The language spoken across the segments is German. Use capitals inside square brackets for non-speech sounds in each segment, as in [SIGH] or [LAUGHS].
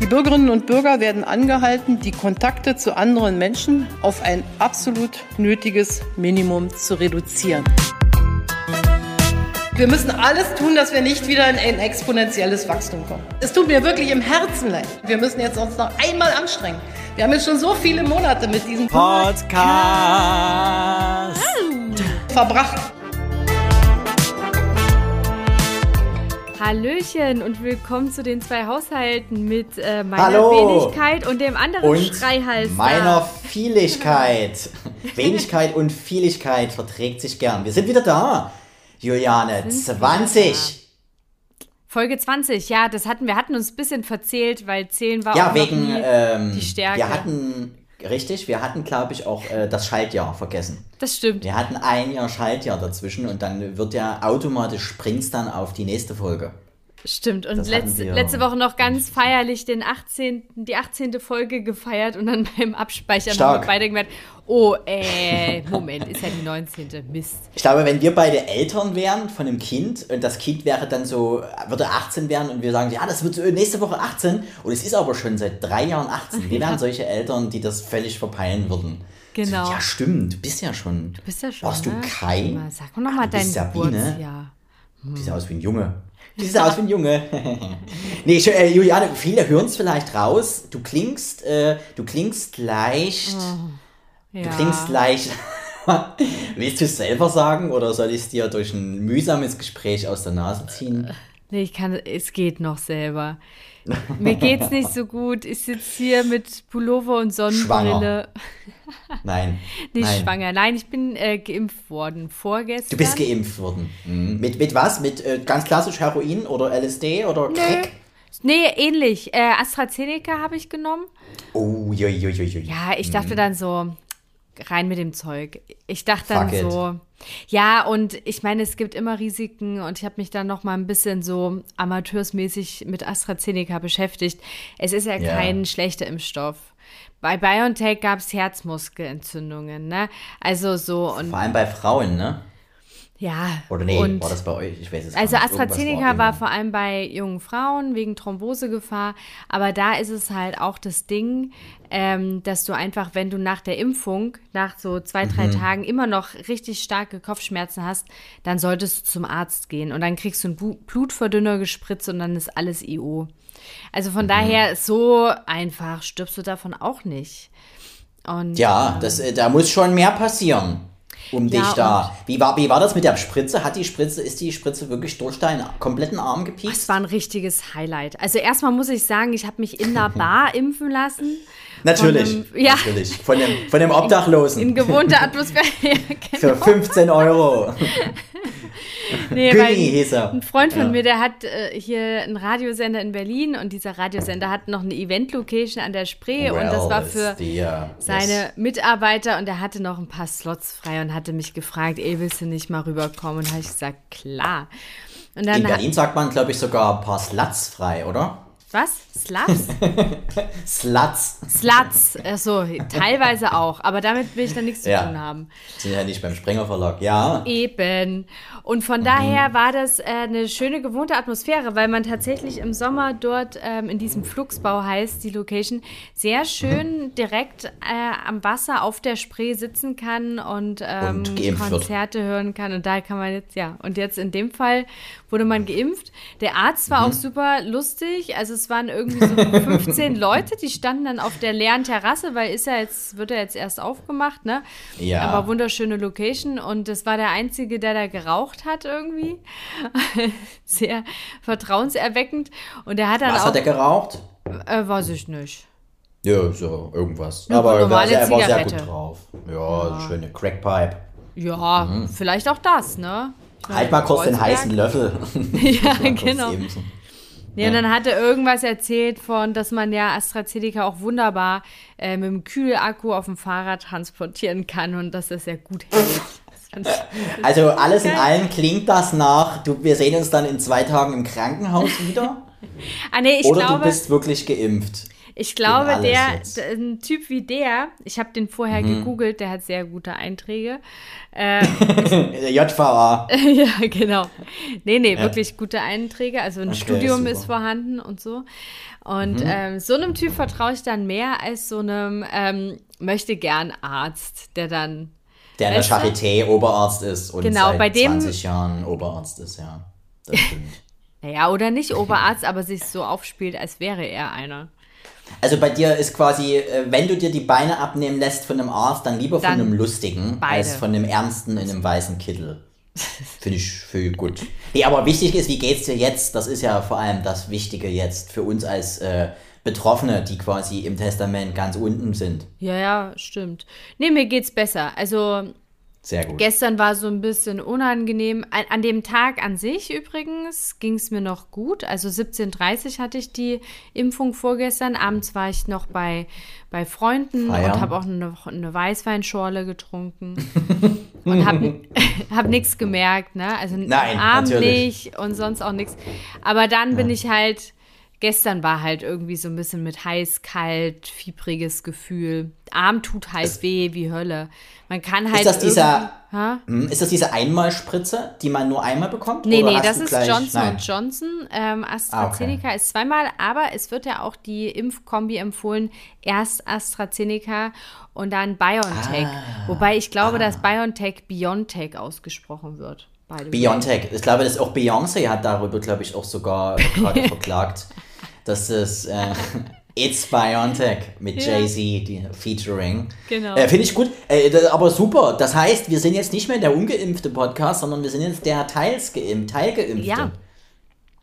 Die Bürgerinnen und Bürger werden angehalten, die Kontakte zu anderen Menschen auf ein absolut nötiges Minimum zu reduzieren. Wir müssen alles tun, dass wir nicht wieder in ein exponentielles Wachstum kommen. Es tut mir wirklich im Herzen leid. Wir müssen jetzt uns noch einmal anstrengen. Wir haben jetzt schon so viele Monate mit diesem Podcast verbracht. Hallöchen und willkommen zu den zwei Haushalten mit äh, meiner Hallo. Wenigkeit und dem anderen und Schreihals. meiner Vieligkeit. [LAUGHS] Wenigkeit und Vieligkeit verträgt sich gern. Wir sind wieder da. Juliane, Sind wir 20. Folge 20, ja, das hatten wir hatten uns ein bisschen verzählt, weil Zählen war Ja, auch wegen, nie ähm, die Stärke. wir hatten, richtig, wir hatten, glaube ich, auch äh, das Schaltjahr vergessen. das stimmt. Wir hatten ein Jahr Schaltjahr dazwischen und dann wird ja automatisch springt's dann auf die nächste Folge. Stimmt. Und letzte, letzte Woche noch ganz feierlich den 18., die 18. Folge gefeiert und dann [LAUGHS] beim Abspeichern Stark. haben wir beide gemerkt, oh, äh, Moment, ist ja die 19. Mist. Ich glaube, wenn wir beide Eltern wären von einem Kind und das Kind wäre dann so, würde 18 werden und wir sagen, ja, das wird so nächste Woche 18 und es ist aber schon seit drei Jahren 18. Wir [LAUGHS] wären solche Eltern, die das völlig verpeilen würden. Genau. So, ja, stimmt, du bist ja schon. Du bist ja schon. Warst du ne? Kai? Mal, Sag mir noch mal du bist dein Sabine. Geburtsjahr. Du siehst aus wie ein Junge. Du siehst aus wie ein Junge. [LAUGHS] nee, äh, Juliane, viele hören es vielleicht raus. Du klingst, äh, du klingst leicht. Ja. Du klingst leicht. [LAUGHS] Willst du es selber sagen oder soll ich es dir durch ein mühsames Gespräch aus der Nase ziehen? Nee, ich kann, es geht noch selber. [LAUGHS] Mir geht's nicht so gut. Ich sitze hier mit Pullover und Sonnenbrille. Nein. [LAUGHS] Nicht nein. schwanger. Nein, ich bin äh, geimpft worden vorgestern. Du bist geimpft worden. Mhm. Mit, mit was? Mit äh, ganz klassisch Heroin oder LSD oder Crack? Nee, ähnlich. Äh, AstraZeneca habe ich genommen. Oh, joi, joi, joi, joi. Ja, ich dachte dann so, rein mit dem Zeug. Ich dachte dann Fuck it. so, ja, und ich meine, es gibt immer Risiken und ich habe mich dann noch mal ein bisschen so amateursmäßig mit AstraZeneca beschäftigt. Es ist ja, Ja. kein schlechter Impfstoff. Bei BioNTech gab es Herzmuskelentzündungen, ne? Also so und Vor allem bei Frauen, ne? Ja. Oder nee, und war das bei euch? Ich weiß es also nicht. AstraZeneca war, immer. vor allem bei jungen Frauen wegen Thrombosegefahr, aber da ist es halt auch das Ding, ähm, dass du einfach, wenn du nach der Impfung, nach so zwei, drei Mhm. Tagen immer noch richtig starke Kopfschmerzen hast, dann solltest du zum Arzt gehen und dann kriegst du einen Blutverdünner gespritzt und dann ist alles IO. Also Mhm. von daher, so einfach stirbst du davon auch nicht. Und Ja, das, äh, da muss schon mehr passieren, um Ja, dich da. Wie war, wie war das mit der Spritze? Hat die Spritze, ist die Spritze wirklich durch deinen kompletten Arm Es gepiekst? war ein richtiges Highlight. Also erstmal muss ich sagen, ich habe mich in der [LAUGHS] Bar impfen lassen. Natürlich. Von einem- ja. Natürlich. Von dem, von dem Obdachlosen. In gewohnter Atmosphäre. [LAUGHS] Genau. Für 15 Euro. [LAUGHS] [LAUGHS] Nee, er. Ein Freund von Ja. mir, der hat äh, hier einen Radiosender in Berlin und dieser Radiosender hat noch eine Event-Location an der Spree und das war für der, seine Mitarbeiter und er hatte noch ein paar Slots frei und hatte mich gefragt, ey, willst du nicht mal rüberkommen? Und habe ich gesagt, klar. Und dann In hat, Berlin sagt man, glaube ich, sogar ein paar Sluts frei, oder? Was? Sluts? [LAUGHS] Sluts. Sluts. Achso, teilweise auch. Aber damit will ich dann nichts zu Ja. tun haben. Sind ja nicht beim Springer Verlag. Ja. Eben. Und Mhm. von daher war das äh, eine schöne gewohnte Atmosphäre, weil man tatsächlich im Sommer dort ähm, in diesem Flugsbau heißt, die Location, sehr schön Mhm. direkt äh, am Wasser auf der Spree sitzen kann und, ähm, Und. Konzerte hören kann. Und da kann man jetzt, ja. Und jetzt in dem Fall wurde man geimpft. Der Arzt war Mhm. auch super lustig. Also es waren irgendwie so [LAUGHS] 15 Leute, die standen dann auf der leeren Terrasse, weil ist ja jetzt, wird ja jetzt erst aufgemacht, ne? Ja. Aber wunderschöne Location und das war der Einzige, der da geraucht hat irgendwie. [LAUGHS] Sehr vertrauenserweckend. Und der hat dann Was auch, hat er geraucht? äh, weiß ich nicht. Ja, so irgendwas. Eine Aber er war, sehr, er war sehr gut drauf. Ja, schöne Crackpipe. Ja, vielleicht auch das, ne? Meine, Mhm. Halt mal kurz den heißen Löffel. [LAUGHS] Ja, genau. eben. Nee, und dann hat er irgendwas erzählt von, dass man ja AstraZeneca auch wunderbar äh, mit dem Kühlakku auf dem Fahrrad transportieren kann und dass das ja gut hält. [LAUGHS] Also alles in allem klingt das nach, du, wir sehen uns dann in zwei Tagen im Krankenhaus wieder. [LAUGHS] Ah, nee, ich oder glaube, du bist wirklich geimpft. Ich glaube, der, ein Typ wie der, ich habe den vorher gegoogelt, der hat sehr gute Einträge. Äh, [LAUGHS] JVA. [LAUGHS] ja, genau. Nee, nee, wirklich gute Einträge. Also ein Okay, Studium super. ist vorhanden und so. Und ähm, so einem Typ vertraue ich dann mehr als so einem ähm, möchte gern Arzt, der dann Der in der? Charité Oberarzt ist und Genau, seit bei dem- 20 Jahren Oberarzt ist, ja. Das [LAUGHS] stimmt. Naja, oder nicht Oberarzt, aber sich so aufspielt, als wäre er einer. Also bei dir ist quasi, äh, wenn du dir die Beine abnehmen lässt von einem Arzt, dann lieber von Dann einem lustigen beide. als von einem ernsten in einem weißen Kittel. [LAUGHS] Finde ich für gut. Nee, aber wichtig ist, wie geht's dir jetzt? Das ist ja vor allem das Wichtige jetzt für uns als äh, Betroffene, die quasi im Testament ganz unten sind. Ja, ja, stimmt. Nee, mir geht's besser. Also Sehr gut. Gestern war so ein bisschen unangenehm. An, an dem Tag an sich übrigens ging es mir noch gut. Also 17.30 hatte ich die Impfung vorgestern. Abends war ich noch bei, bei Freunden Feiern. und habe auch eine, eine Weißweinschorle getrunken. [LAUGHS] und habe hab [LAUGHS] nichts gemerkt. Ne? Also Nein, nicht und sonst auch nichts. Aber dann bin ich halt... Gestern war halt irgendwie so ein bisschen mit heiß, kalt, fiebriges Gefühl. Arm tut halt weh wie Hölle. Man kann halt. Ist das dieser, Ha? hm, ist das diese Einmalspritze, die man nur einmal bekommt? Nee, nee, das ist gleich- Johnson Nein. Johnson. Ähm, AstraZeneca ist zweimal, aber es wird ja auch die Impfkombi empfohlen. Erst AstraZeneca und dann BioNTech. Ah. Wobei ich glaube, dass BioNTech BioNTech ausgesprochen wird. Biontech. Ich glaube, das auch Beyoncé hat darüber, glaube ich, auch sogar gerade [LAUGHS] verklagt, dass es äh, [LAUGHS] It's Biontech mit Ja. Jay-Z, die Featuring. Genau. Äh, Finde ich gut. Äh, das, aber super. Das heißt, wir sind jetzt nicht mehr der ungeimpfte Podcast, sondern wir sind jetzt der teils geimpft, teilgeimpfte. Ja.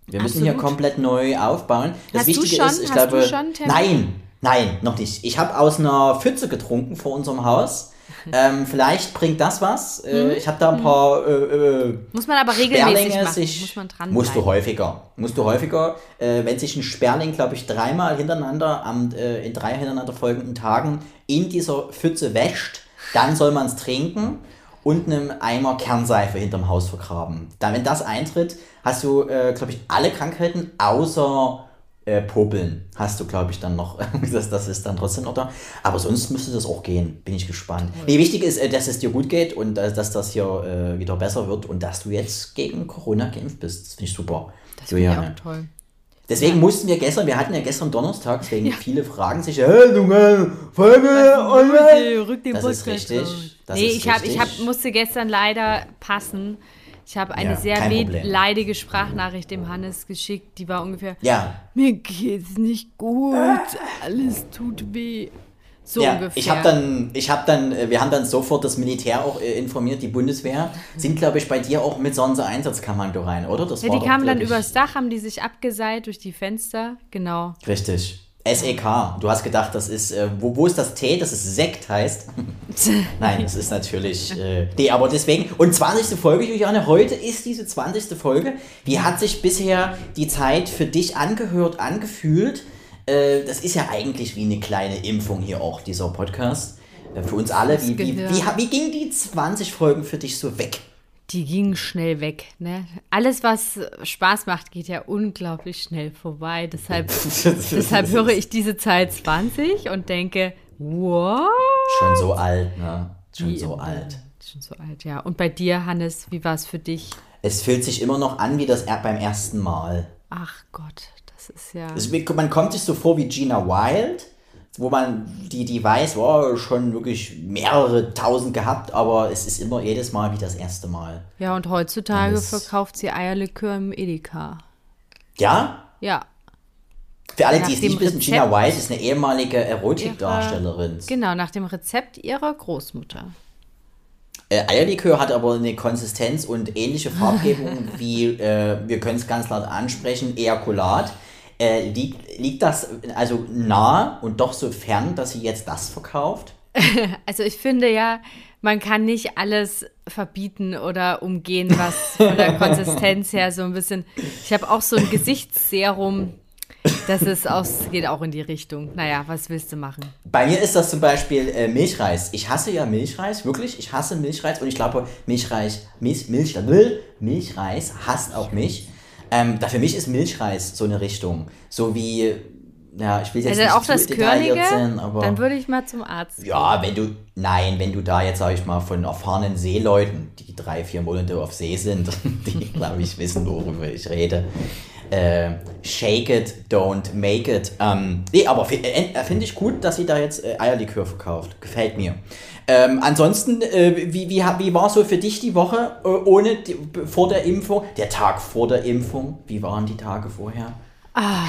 Wir müssen hier Absolut. komplett neu aufbauen. Das Hast Wichtige schon? ist, ich glaube. schon nein, nein, noch nicht. Ich habe aus einer Pfütze getrunken vor unserem Haus. Ähm, vielleicht bringt das was. Äh, Mhm. ich habe da ein paar äh, äh, Muss man aber regelmäßig Sperlinge machen. sich, Muss man dran musst du häufiger. Musst du häufiger. Äh, wenn sich ein Sperling, glaube ich, dreimal hintereinander am, äh, in drei hintereinander folgenden Tagen in dieser Pfütze wäscht, dann soll man es trinken und einem Eimer Kernseife hinterm Haus vergraben. Dann, wenn das eintritt, hast du, glaube ich, alle Krankheiten außer äh, Popeln hast du, glaube ich, dann noch. [LAUGHS] das, das ist dann trotzdem noch da. Aber sonst müsste das auch gehen. Bin ich gespannt. Nee, wichtig ist, äh, dass es dir gut geht und äh, dass das hier äh, wieder besser wird und dass du jetzt gegen Corona geimpft bist. Das finde ich super. Das finde ich Juliane. auch toll. Deswegen mussten wir gestern, wir hatten ja gestern Donnerstag, deswegen viele fragen sich, hey, du äh, Folge online. Rück den Das ist richtig. Das nee, ist ich, hab, ich hab, musste gestern leider passen. Ich habe eine Ja, sehr leidige Sprachnachricht dem Hannes geschickt. Die war ungefähr, Ja, mir geht's nicht gut, alles tut weh. So ja, ungefähr. ich habe dann, ich habe dann, äh, wir haben dann sofort das Militär auch äh, informiert, die Bundeswehr, sind glaube ich bei dir auch mit Sondereinsatzkommando rein, oder? Das ja, die kamen dann ich, übers Dach, haben die sich abgeseilt durch die Fenster. Genau. Richtig. SEK. Du hast gedacht, das ist, äh, wo, wo ist das T? Das ist Sekt heißt. [LAUGHS] Nein, das ist natürlich. Äh, nee, aber deswegen. Und 20. Folge, Juliane, heute ist diese 20. Folge. Wie hat sich bisher die Zeit für dich angehört, angefühlt? Äh, das ist ja eigentlich wie eine kleine Impfung hier auch, dieser Podcast. Äh, für uns alle. Wie, wie, wie, ha- wie ging die 20 Folgen für dich so weg? Die gingen schnell weg. Ne? Alles, was Spaß macht, geht ja unglaublich schnell vorbei. Deshalb, [LAUGHS] deshalb höre ich diese Zahl 20 und denke, what? Schon so alt, ne? Schon Wie so alt. Schon so alt, ja. Und bei dir, Hannes, wie war es für dich? Es fühlt sich immer noch an wie das er- beim ersten Mal. Ach Gott, das ist ja. Wie- man kommt sich so vor wie Gina Wild, wo man die, die weiß, wow, schon wirklich mehrere tausend gehabt, aber es ist immer jedes Mal wie das erste Mal. Ja, und heutzutage Alles- verkauft sie Eierlikör im Edeka. Ja? Ja, Für alle, Nach die es nicht wissen, Gina Wild ist eine ehemalige Erotikdarstellerin. genau, nach dem Rezept ihrer Großmutter. Äh, Eierlikör hat aber eine Konsistenz und ähnliche Farbgebung [LAUGHS] wie, äh, wir können es ganz laut ansprechen, Ejakulat. Äh, liegt, liegt das also nah und doch so fern, dass sie jetzt das verkauft? [LAUGHS] Also ich finde ja, man kann nicht alles verbieten oder umgehen, was von der [LAUGHS] Konsistenz her so ein bisschen. Ich habe auch so ein Gesichtsserum, das ist aus, geht auch in die Richtung. Naja, was willst du machen? Bei mir ist das zum Beispiel äh, Milchreis. Ich hasse ja Milchreis, wirklich. Ich hasse Milchreis und ich glaube, Milchreis, Milch, Milch, Milch, Milchreis hasst auch mich. Ähm, da für mich ist Milchreis so eine Richtung. So wie ja, ich will jetzt Also nicht auch zu das Körnige, sein, aber dann würde ich mal zum Arzt. ja, wenn du, nein, wenn du da jetzt, sag ich mal, von erfahrenen Seeleuten, die drei, vier Monate auf See sind, [LAUGHS] die, glaube ich, wissen, worüber ich rede, äh, shake it, don't make it. Ähm, nee, aber äh, äh, finde ich gut, dass sie da jetzt äh, Eierlikör verkauft. Gefällt mir. Ähm, ansonsten, äh, wie, wie, wie war so für dich die Woche äh, ohne die, vor der Impfung? Der Tag vor der Impfung, wie waren die Tage vorher?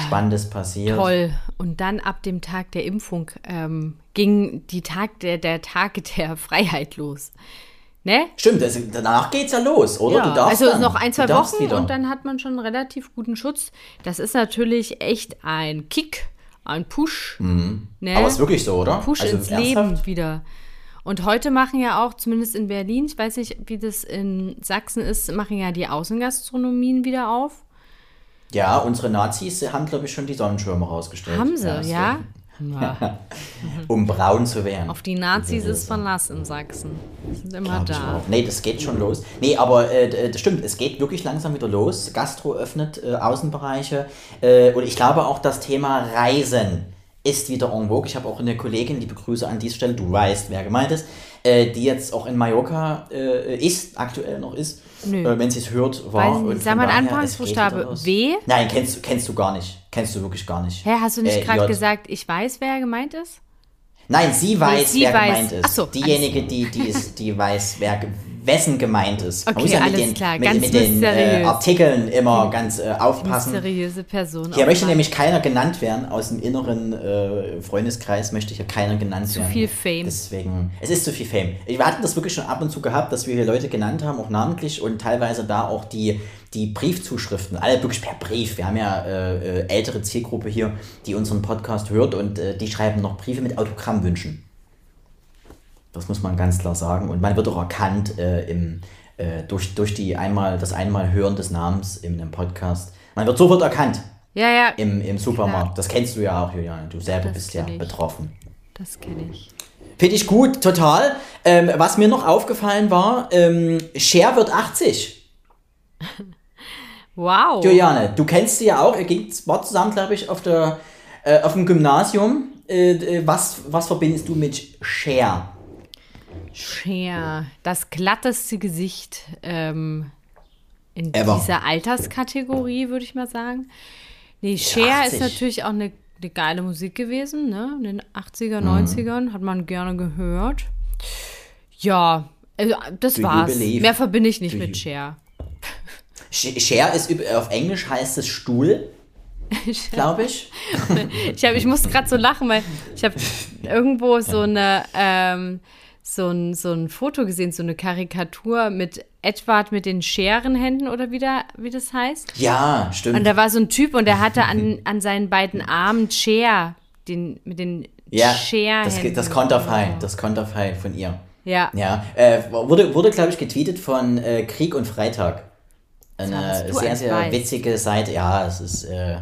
Spannendes passiert. Ah, Toll. Und dann ab dem Tag der Impfung ähm, ging die Tag der, der Tage der Freiheit los. Ne? Stimmt, also danach geht's ja los, oder? Ja, du darfst also dann. noch ein, zwei Wochen wieder. und dann hat man schon einen relativ guten Schutz. Das ist natürlich echt ein Kick, ein Push. Ne? Mhm. Aber ist wirklich so, oder? Push Also ins ernsthaft? Leben wieder. Und heute machen ja auch, zumindest in Berlin, ich weiß nicht, wie das in Sachsen ist, machen ja die Außengastronomien wieder auf. Ja, unsere Nazis haben, glaube ich, schon die Sonnenschirme rausgestellt. Haben sie, ja? Ja. [LAUGHS] Um braun zu werden. Auf die Nazis ist Verlass in Sachsen. Die sind immer Glaub da. Nee, das geht schon los. Nee, aber äh, d- das stimmt, es geht wirklich langsam wieder los. Gastro öffnet äh, Außenbereiche. Äh, und ich glaube auch, das Thema Reisen ist wieder en vogue. Ich habe auch eine Kollegin, liebe Grüße an dieser Stelle, du weißt, wer gemeint ist, äh, die jetzt auch in Mallorca äh, ist, aktuell noch ist. Nö. Äh, wenn sie es hört, war. Weiß nicht. Sag mal wieder Anfangsbuchstabe. W? Nein, kennst, du- kennst du gar nicht. Kennst du wirklich gar nicht. Hä, hast du nicht Äh, gerade gesagt, ich weiß, wer gemeint ist? Nein, sie weiß, sie wer weiß. gemeint ist. So, Diejenige, die, die, ist, die weiß, wer, wessen gemeint ist. Man Okay, muss ja mit den, klar, mit, ganz mit den äh. Artikeln immer ganz äh, aufpassen. Mysteriöse Person. Hier Oh möchte nämlich keiner genannt werden. Aus dem inneren äh, Freundeskreis möchte hier keiner genannt werden. viel Fame. Deswegen, es ist zu viel Fame. Wir hatten das wirklich schon ab und zu gehabt, dass wir hier Leute genannt haben, auch namentlich und teilweise da auch die, die Briefzuschriften, alle wirklich per Brief. Wir haben ja äh, äh, ältere Zielgruppe hier, die unseren Podcast hört und äh, die schreiben noch Briefe mit Autogrammwünschen. Das muss man ganz klar sagen. Und man wird auch erkannt äh, im, äh, durch, durch die einmal, das einmal Hören des Namens in einem Podcast. Man wird sofort erkannt Ja, ja, im, im Supermarkt. Das kennst du ja auch, Juliane. Du selber Das bist ja ich. betroffen. das kenne ich. Finde ich gut, total. Ähm, was mir noch aufgefallen war, ähm, Cher wird 80. [LAUGHS] Wow. Juliane, du kennst sie ja auch. Ihr ging war zusammen, glaube ich, auf, der, äh, auf dem Gymnasium. Äh, äh, was, was verbindest du mit Cher? Cher, das glatteste Gesicht ähm, in Ever. dieser Alterskategorie, würde ich mal sagen. Nee, Cher 80. ist natürlich auch eine, eine geile Musik gewesen, ne? In den 80er, Mhm. 90ern hat man gerne gehört. Ja, also das Do war's. Mehr verbinde ich nicht Do mit you- Cher. Sh- Cher ist auf Englisch heißt es Stuhl, [LAUGHS] glaube ich. [LAUGHS] Ich, hab, ich musste gerade so lachen, weil ich habe irgendwo so eine ähm, so ein, so ein Foto gesehen, so eine Karikatur mit Edward mit den Scherenhänden oder wie, da, wie das heißt. Ja, stimmt. Und da war so ein Typ und der hatte an, [LAUGHS] an seinen beiden Armen Cher, den, mit den ja, das, Scherhänden. das Konterfei, das Konterfei von ihr. Ja. Ja, äh, wurde, wurde glaube ich, getweetet von äh, Krieg und Freitag. Eine sehr, sehr weiß. witzige Seite. Ja, es ist äh,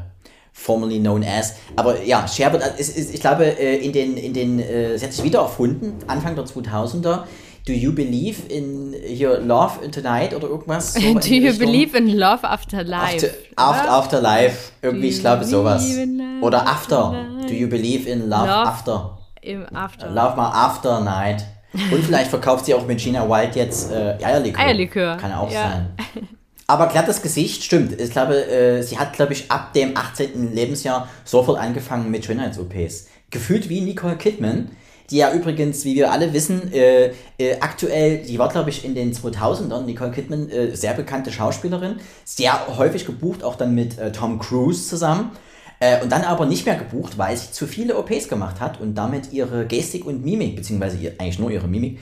formerly known as. Aber ja, äh, ist, ist, ich glaube, äh, in den, in den, äh, sie hat sich wieder erfunden, Anfang der 2000er. Do you believe in your love tonight oder irgendwas? [LAUGHS] So Do you Richtung? believe in love after life? After, after, after life. Irgendwie, ich glaube, sowas. love Oder after. Do you believe in love, Love. after? Im After. Lauf mal After Night. Und vielleicht verkauft sie auch mit Gina Wild jetzt äh, Eierlikör. Eierlikör, Kann auch ja. sein. [LAUGHS] Aber glattes Gesicht, stimmt. Ich glaube, äh, sie hat, glaube ich, ab dem 18. Lebensjahr sofort angefangen mit Schönheits-OPs. Gefühlt wie Nicole Kidman, die ja übrigens, wie wir alle wissen, äh, äh, aktuell, die war, glaube ich, in den 2000ern, Nicole Kidman, äh, sehr bekannte Schauspielerin, sehr häufig gebucht, auch dann mit äh, Tom Cruise zusammen. Äh, und dann aber nicht mehr gebucht, weil sie zu viele OPs gemacht hat und damit ihre Gestik und Mimik, beziehungsweise ihr, eigentlich nur ihre Mimik,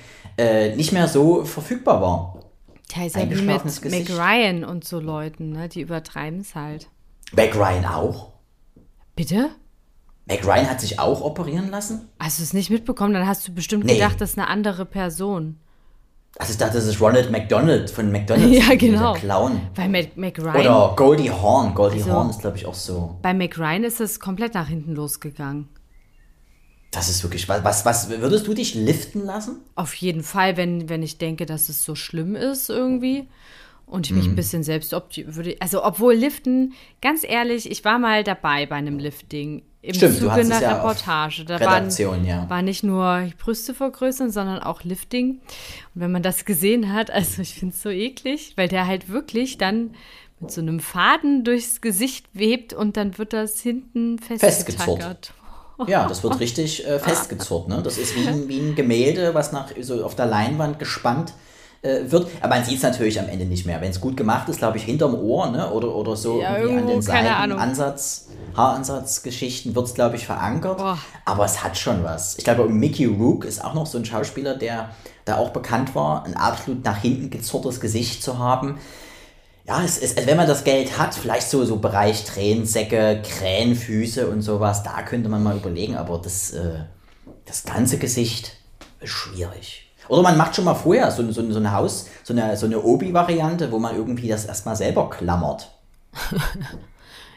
nicht mehr so verfügbar war. Ja, ist ja wie mit Gesicht. Ryan und so Leuten, ne? Die übertreiben es halt. Meg Ryan auch. Bitte? Meg Ryan hat sich auch operieren lassen? Hast du es nicht mitbekommen? Dann hast du bestimmt Nee. gedacht, das ist eine andere Person. Also ich dachte, das ist Ronald McDonald von McDonald's. [LAUGHS] Ja, genau. Der Clown. Bei Mac, Mac Ryan, Oder Goldie Hawn. Goldie Also- Hawn ist, glaube ich, auch so. bei Mac Ryan ist es komplett nach hinten losgegangen. Das ist wirklich. Was, was, was würdest du dich liften lassen? Auf jeden Fall, wenn, wenn ich denke, dass es so schlimm ist irgendwie und ich mich Mhm. ein bisschen selbst würde. Also, obwohl Liften, ganz ehrlich, ich war mal dabei bei einem Lifting. im Stimmt, du Zuge einer ja Reportage. Da waren, ja. war nicht nur Brüste vergrößern, sondern auch Lifting. Und wenn man das gesehen hat, also ich finde es so eklig, weil der halt wirklich dann mit so einem Faden durchs Gesicht webt und dann wird das hinten festgetackert. Ja, das wird richtig äh, [LAUGHS] festgezurrt. Ne? Das ist wie ein, wie ein Gemälde, was nach so auf der Leinwand gespannt äh, wird. Aber man sieht es natürlich am Ende nicht mehr. Wenn es gut gemacht ist, glaube ich, hinterm Ohr ne? oder, oder so Ja, irgendwie an den Seiten, Ahnung. Ansatz, Haaransatzgeschichten wird es, glaube ich, verankert. Boah. Aber es hat schon was. Ich glaube, Mickey Rook ist auch noch so ein Schauspieler, der da auch bekannt war, ein absolut nach hinten gezurrtes Gesicht zu haben. Ja, es ist, also wenn man das Geld hat, vielleicht so, so Bereich Tränensäcke, Krähenfüße und sowas, da könnte man mal überlegen, aber das, äh, das ganze Gesicht ist schwierig. Oder man macht schon mal vorher so, so, so ein Haus, so eine, so eine Obi-Variante, wo man irgendwie das erstmal selber klammert. [LAUGHS]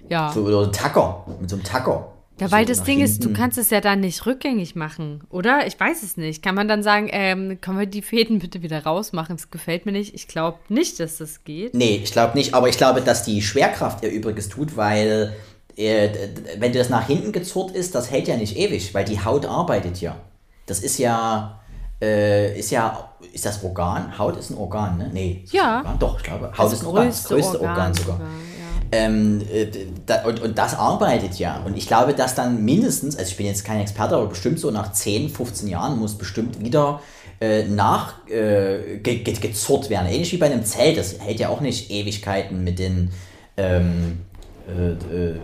Ja. So, oder Tacker, mit so einem Tacker. Ja, weil so das Ding ist, du hinten. kannst es ja dann nicht rückgängig machen, oder? Ich weiß es nicht. Kann man dann sagen, ähm, können wir die Fäden bitte wieder rausmachen? Das gefällt mir nicht. Ich glaube nicht, dass das geht. Nee, ich glaube nicht, aber ich glaube, dass die Schwerkraft ihr Übriges tut, weil äh, wenn das nach hinten gezurrt ist, das hält ja nicht ewig, weil die Haut arbeitet ja. Das ist ja, äh, ist ja, ist das Organ? Haut ist ein Organ, ne? Nee. das Ja. Organ? Doch, ich glaube, Haut ist ein Organ, das größte Organ, sogar. ja. Ähm, äh, da, und, und das arbeitet ja. Und ich glaube, dass dann mindestens, also ich bin jetzt kein Experte, aber bestimmt so nach 10, 15 Jahren muss bestimmt wieder äh, nach äh, werden. Ähnlich wie bei einem Zelt. Das hält ja auch nicht Ewigkeiten mit den ähm, äh, äh,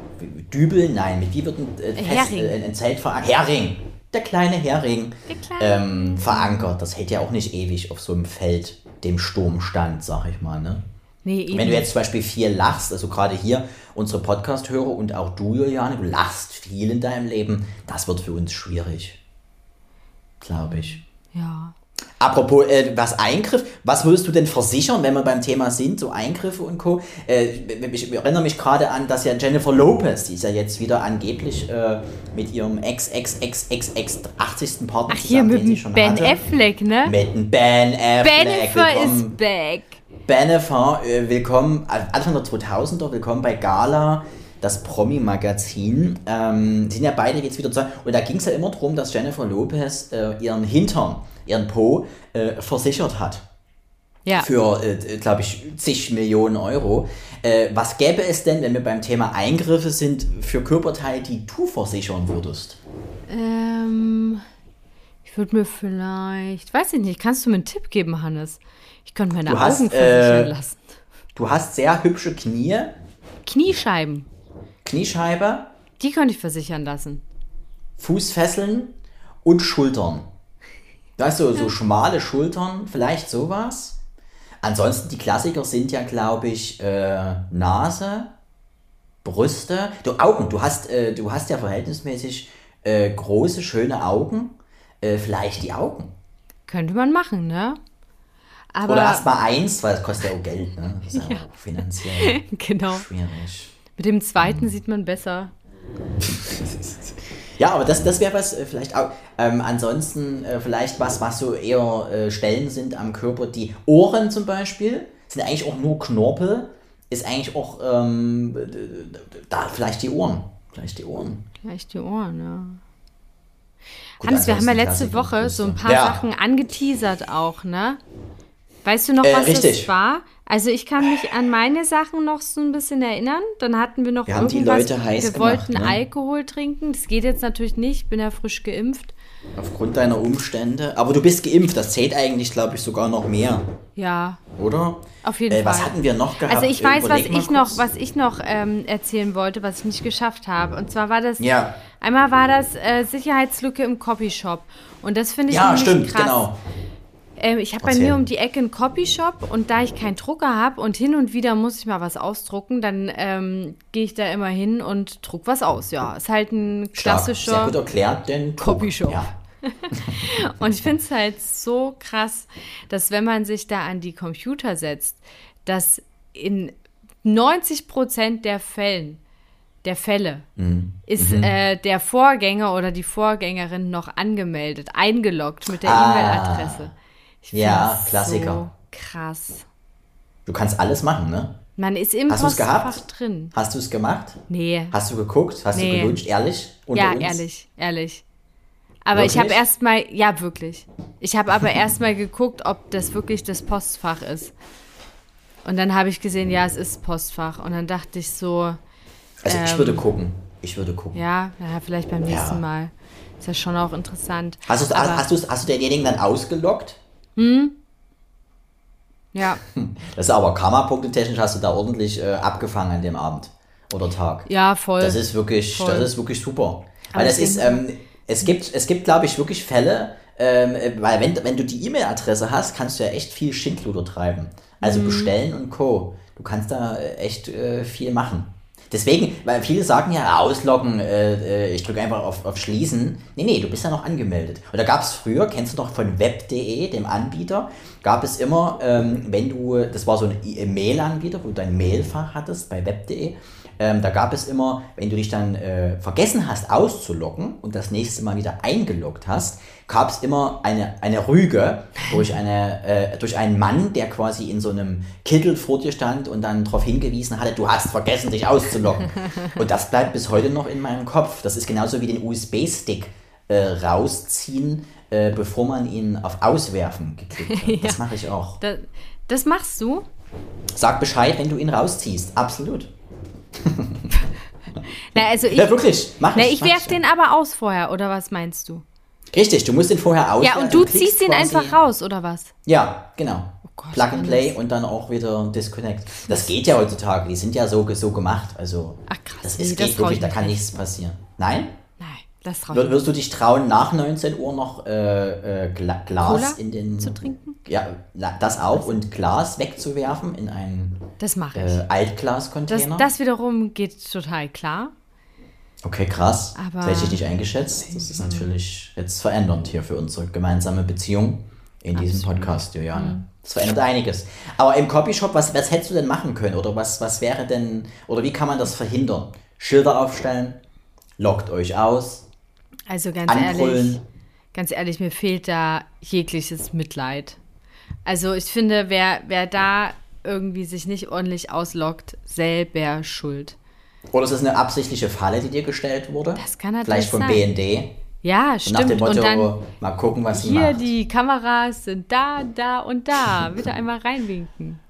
Dübeln. Nein, mit wie wird ein, äh, fest, ein Zelt verankert? Hering. Der kleine Hering Der kleine. ähm, verankert. Das hält ja auch nicht ewig auf so einem Feld, dem Sturm stand, sag ich mal. Ne? Nee. Wenn du jetzt zum Beispiel viel lachst, also gerade hier unsere Podcast-Hörer und auch du, Juliane, du lachst viel in deinem Leben, das wird für uns schwierig. Glaube ich. ja. Apropos, äh, was Eingriff, was würdest du denn versichern, wenn wir beim Thema sind, so Eingriffe und Co. Äh, ich, ich erinnere mich gerade an, dass ja Jennifer Lopez, die ist ja jetzt wieder angeblich äh, mit ihrem Ex-Ex-Ex-Ex-Ex 80. Partner Ach, hier mit den sie schon Ben hatte. Affleck, ne? Mit dem Ben Affleck. Bennifer Willkommen. is back. Bennifer, äh, willkommen, äh, Anfang der 2000er, willkommen bei Gala, das Promi-Magazin. Ähm, sind ja beide jetzt wieder zusammen. Und da ging es ja immer darum, dass Jennifer Lopez äh, ihren Hintern, ihren Po, äh, versichert hat. Ja. Für, äh, glaube ich, zig Millionen Euro. Äh, was gäbe es denn, wenn wir beim Thema Eingriffe sind, für Körperteile, die du versichern würdest? Ähm, ich würde mir vielleicht, weiß ich nicht, kannst du mir einen Tipp geben, Hannes? Ich könnte meine Du hast, Augen versichern äh, lassen. Du hast sehr hübsche Knie, Kniescheiben, Kniescheibe, die könnte ich versichern lassen. Fußfesseln und Schultern. Weißt du, so schmale Schultern, vielleicht sowas. Ansonsten die Klassiker sind ja, glaube ich, äh, Nase, Brüste, du Augen. Du hast, äh, du hast ja verhältnismäßig äh, große, schöne Augen. Äh, vielleicht die Augen. Könnte man machen, ne? Aber Oder erst mal eins, weil das kostet ja auch Geld, ne? Das ist ja, [LAUGHS] auch finanziell [LAUGHS] genau. schwierig. Mit dem zweiten sieht man besser. [LAUGHS] Ja, aber das, das wäre was, äh, vielleicht auch. Ähm, ansonsten äh, vielleicht was, was so eher äh, Stellen sind am Körper. Die Ohren zum Beispiel sind eigentlich auch nur Knorpel. Ist eigentlich auch ähm, da vielleicht die Ohren. Vielleicht die Ohren. Vielleicht die Ohren, ja. Gut, Hans, wir haben ja letzte Woche so ein paar ja. Sachen angeteasert auch, ne? Weißt du noch, Äh, was richtig. das war? Also ich kann mich an meine Sachen noch so ein bisschen erinnern. Dann hatten wir noch Wir haben die irgendwas. Leute heiß wir gemacht, wollten ne? Alkohol trinken. Das geht jetzt natürlich nicht. Ich bin ja frisch geimpft. Aufgrund deiner Umstände. Aber du bist geimpft, das zählt eigentlich, glaube ich, sogar noch mehr, Ja, oder? Auf jeden Äh, Fall. was hatten wir noch gehabt? also ich weiß, was Überleg ich noch, was ich noch ähm, erzählen wollte, was ich nicht geschafft habe. Und zwar war das Ja. einmal war das äh, Sicherheitslücke im Copyshop. Und das finde ich Ja, stimmt, krass. genau. Ähm, ich habe bei mir um die Ecke einen Copyshop und da ich keinen Drucker habe und hin und wieder muss ich mal was ausdrucken, dann ähm, gehe ich da immer hin und druck was aus. Ja, ist halt ein Stark. Sehr klassischer gut erklärt, denn Copyshop. Ja. [LAUGHS] Und ich finde es halt so krass, dass wenn man sich da an die Computer setzt, dass in 90 Prozent der Fällen, der Fälle, Mhm. ist Äh, der Vorgänger oder die Vorgängerin noch angemeldet, eingeloggt mit der Ah. E-Mail-Adresse. Ja, Klassiker. So krass. Du kannst alles machen, ne? Man ist im Hast Postfach drin. Hast du es gemacht? Nee. Hast du geguckt? Hast Nee. du gewünscht? Ehrlich? Ja, uns? ehrlich, ehrlich. Aber ich habe Wirklich? erst mal, ja, wirklich. Ich habe aber [LAUGHS] erst mal geguckt, ob das wirklich das Postfach ist. Und dann habe ich gesehen, ja, es ist Postfach. Und dann dachte ich so, Also ich Ähm, würde gucken. Ich würde gucken. ja, ja vielleicht beim nächsten Ja. Mal. Ist ja schon auch interessant. Hast, du, hast, du, hast du denjenigen dann ausgelockt? Ja, Das ist aber Karma-punktetechnisch hast du da ordentlich äh, abgefangen an dem Abend oder Tag. ja, voll. Das ist wirklich, Voll. das ist wirklich super. Aber Weil es ist, ähm, es gibt, es gibt, glaube ich, wirklich Fälle, ähm, äh, weil wenn, wenn du die E-Mail-Adresse hast, kannst du ja echt viel Schindluder treiben. Also Mhm. bestellen und Co. Du kannst da äh, echt äh, viel machen. Deswegen, weil viele sagen ja, ausloggen, äh, äh, ich drücke einfach auf, auf Schließen. Nee, nee, du bist ja noch angemeldet. Und da gab es früher, kennst du noch von web.de, dem Anbieter, gab es immer, ähm, wenn du, das war so ein Mail-Anbieter, wo du dein Mailfach hattest bei web.de, ähm, da gab es immer, wenn du dich dann äh, vergessen hast auszuloggen und das nächste Mal wieder eingeloggt hast, gab es immer eine, eine Rüge durch, eine, äh, durch einen Mann, der quasi in so einem Kittel vor dir stand und dann darauf hingewiesen hatte, du hast vergessen, dich auszuloggen. [LAUGHS] und das bleibt bis heute noch in meinem Kopf. Das ist genauso wie den USB-Stick äh, rausziehen, äh, bevor man ihn auf Auswerfen geklickt hat. [LAUGHS] Das mache ich auch. das, das machst du? Sag Bescheid, wenn du ihn rausziehst. Absolut. Na, also ich, Ja, wirklich. Mach na, ich. ich mach werf den aber aus vorher, oder was meinst du? Richtig, du musst den vorher aus. Ja, und du ziehst ihn einfach raus, oder was? Ja, genau. Oh Gott, Plug and. Play und dann auch wieder Disconnect. Das geht ja heutzutage. Die sind ja so, so gemacht. Also, Ach, krass. das Nee, ist das geht wirklich, ich da kann nicht. nichts passieren. Nein? Das traue ich Wirst du dich trauen, nach 19 Uhr noch äh, äh, Gla Glas Cola in den. zu trinken? Ja, das auch. Und Glas wegzuwerfen in ein Das mache ich. äh, Das, Altglas-Container. das wiederum geht total klar. Okay, krass. Aber- das hätte ich nicht eingeschätzt. Das ist natürlich jetzt verändernd hier für unsere gemeinsame Beziehung in diesem Podcast, Juliane. Mhm. Das verändert einiges. Aber im Copyshop, was, was hättest du denn machen können? Oder was, was wäre denn, oder wie kann man das verhindern? Schilder aufstellen, lockt euch aus, Also ganz ehrlich, anbrüllen. ganz ehrlich, mir fehlt da jegliches Mitleid. Also ich finde, wer, wer da irgendwie sich nicht ordentlich auslockt, selber schuld. Oder ist das eine absichtliche Falle, die dir gestellt wurde? Das kann natürlich Vielleicht vom sein. BND. Ja, Nach dem stimmt. Motto, Und dann mal gucken, was sie hier, macht. die Kameras sind da, da und da. Bitte einmal reinwinken.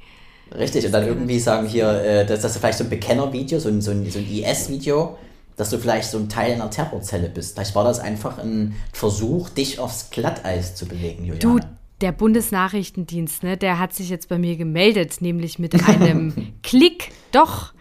Richtig, und dann irgendwie sagen hier, äh, dass das vielleicht so ein Bekennervideo, so ein, so ein, so ein IS-Video, dass du vielleicht so ein Teil einer Terrorzelle bist. Vielleicht war das einfach ein Versuch, dich aufs Glatteis zu bewegen, Juliane. Du, der Bundesnachrichtendienst, ne, der hat sich jetzt bei mir gemeldet, nämlich mit einem [LAUGHS] Klick, doch,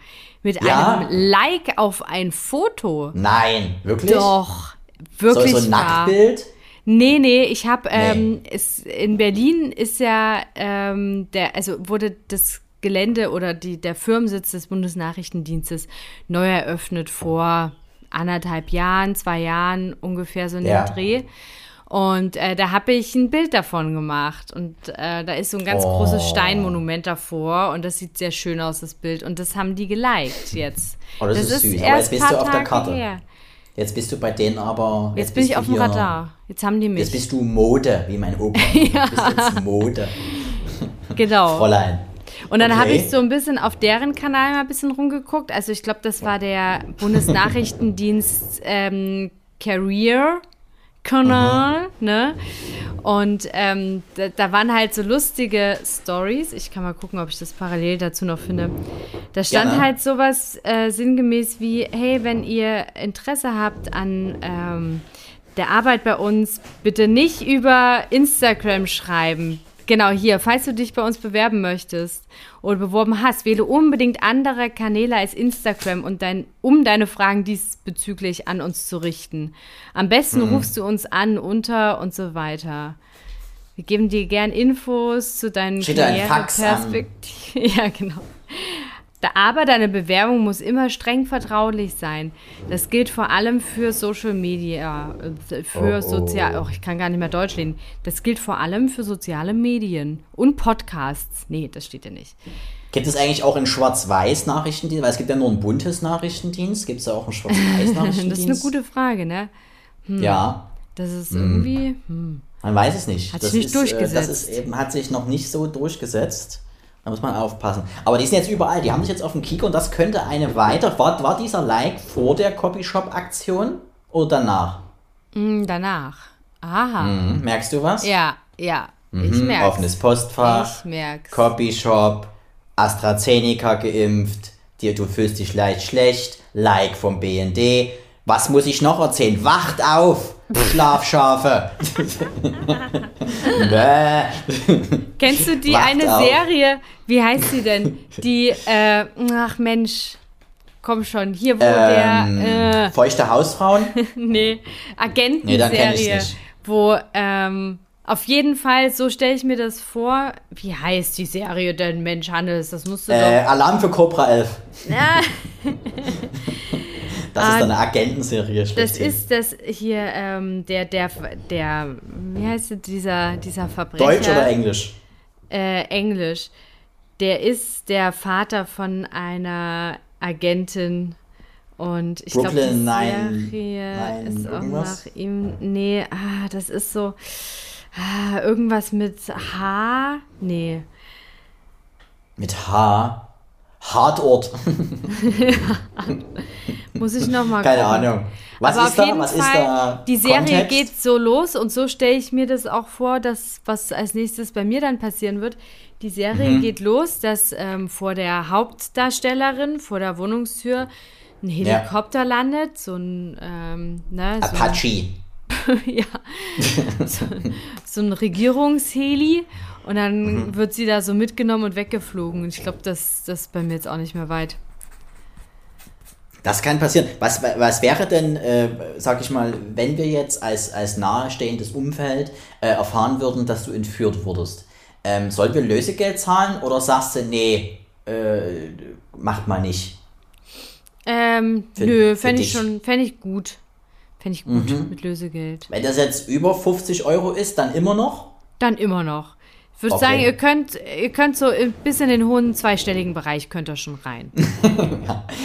mit Ja? einem Like auf ein Foto. Nein, wirklich? Doch, So, wirklich so ein wahr. Nacktbild? Nee, nee, ich habe, ähm, es, in Berlin ist ja, ähm, der, also wurde das Gelände oder die, der Firmensitz des Bundesnachrichtendienstes neu eröffnet vor anderthalb Jahren, zwei Jahren ungefähr so in Ja. dem Dreh. Und äh, da habe ich ein Bild davon gemacht. Und äh, da ist so ein ganz Oh. großes Steinmonument davor. Und das sieht sehr schön aus, das Bild. Und das haben die geliked jetzt. Oh, das ist süß. Aber erst jetzt bist du auf der Karte. Her. Jetzt bist du bei denen aber. Jetzt, bin bist ich auf dem Radar. Jetzt haben die mich. Jetzt bist du Mode, wie mein Opa. [LAUGHS] Du bist jetzt Mode, genau. [LAUGHS] Fräulein. Und dann Okay. habe ich so ein bisschen auf deren Kanal mal ein bisschen rumgeguckt. Also ich glaube, das war der Bundesnachrichtendienst [LAUGHS] ähm, Career Kanal, ne? Und ähm, da, da waren halt so lustige Stories. Ich kann mal gucken, ob ich das parallel dazu noch finde. Da stand Gerne. halt sowas äh, sinngemäß wie, hey, wenn ihr Interesse habt an ähm, der Arbeit bei uns, bitte nicht über Instagram schreiben. Genau hier, falls du dich bei uns bewerben möchtest oder beworben hast, wähle unbedingt andere Kanäle als Instagram, und dein, um deine Fragen diesbezüglich an uns zu richten. Am besten rufst du uns an unter und so weiter. Wir geben dir gern Infos zu deinen Fax an. Karriereperspektiven. [LAUGHS] Ja, genau. Aber deine Bewerbung muss immer streng vertraulich sein. Das gilt vor allem für Social Media, äh, für Oh, oh. sozial. Oh, ich kann gar nicht mehr Deutsch reden. Das gilt vor allem für soziale Medien und Podcasts. Nee, das steht ja nicht. Gibt es eigentlich auch einen Schwarz-Weiß-Nachrichtendienst? Weil es gibt ja nur einen buntes Nachrichtendienst. Gibt es da auch einen Schwarz-Weiß-Nachrichtendienst? [LAUGHS] Das ist eine gute Frage, ne? Ja, Das ist irgendwie. Hm. man weiß es nicht. Hat das sich nicht ist, äh, Das durchgesetzt. ist eben, hat sich noch nicht so durchgesetzt. Da muss man aufpassen. Aber die sind jetzt überall. Die haben sich jetzt auf dem Kiko und das könnte eine weiter. War, war dieser Like vor der Copyshop-Aktion oder danach? Mm, danach. Aha. Mhm. Merkst du was? Ja, ja. Ich Mhm. merk's. Offenes Postfach. Ich merk's. Copyshop. AstraZeneca geimpft. Dir, du fühlst dich leicht schlecht. Like vom BND. Was muss ich noch erzählen? Wacht auf, Schlafschafe. [LAUGHS] Bäh. Kennst du die Wacht eine auf. Serie? Wie heißt sie denn? Die, äh, ach Mensch. Komm schon, hier wo Ähm, der, Feuchte Hausfrauen? äh, [LAUGHS] nee, Nee, Agentenserie, nicht. wo, ähm, auf jeden Fall, so stelle ich mir das vor. Wie heißt die Serie denn, Mensch, Hannes? Das musst du Äh, doch. Alarm für Cobra 11. [LAUGHS] Das ist eine Agentenserie. das ist das hier, ähm, der, der, der, wie heißt es, dieser, dieser Verbrecher? Deutsch oder Englisch? äh, Englisch. Der ist der Vater von einer Agentin und ich glaube, die Nine- Serie Nine ist auch irgendwas? nach ihm. Nee, ah, das ist so ah, irgendwas mit H. Nee. Mit H. Hartort. [LAUGHS] Muss ich noch mal Keine gucken. Ahnung. Was Aber ist auf da? jeden Was Fall, ist da? die Serie Kontext? geht so los und so stelle ich mir das auch vor, dass was als nächstes bei mir dann passieren wird. Die Serie Mhm. geht los, dass ähm, vor der Hauptdarstellerin, vor der Wohnungstür, ein Helikopter landet, so ein, ähm, ne, so ein Apache. [LAUGHS] ja, so, so ein Regierungsheli und dann Mhm. wird sie da so mitgenommen und weggeflogen. Und ich glaube, das, das ist bei mir jetzt auch nicht mehr weit. Das kann passieren. Was, was wäre denn, äh, sag ich mal, wenn wir jetzt als, als nahestehendes Umfeld äh, erfahren würden, dass du entführt wurdest? Ähm, sollen wir Lösegeld zahlen oder sagst du, nee, äh, macht mal nicht? Ähm, Für- nö, fände ich schon, fände ich gut. Fände ich gut Mhm. mit Lösegeld. Wenn das jetzt über 50 Euro ist, dann immer noch? Dann immer noch. Ich würde Okay. sagen, ihr könnt, ihr könnt so ein bisschen in den hohen zweistelligen Bereich könnt ihr schon rein. [LAUGHS]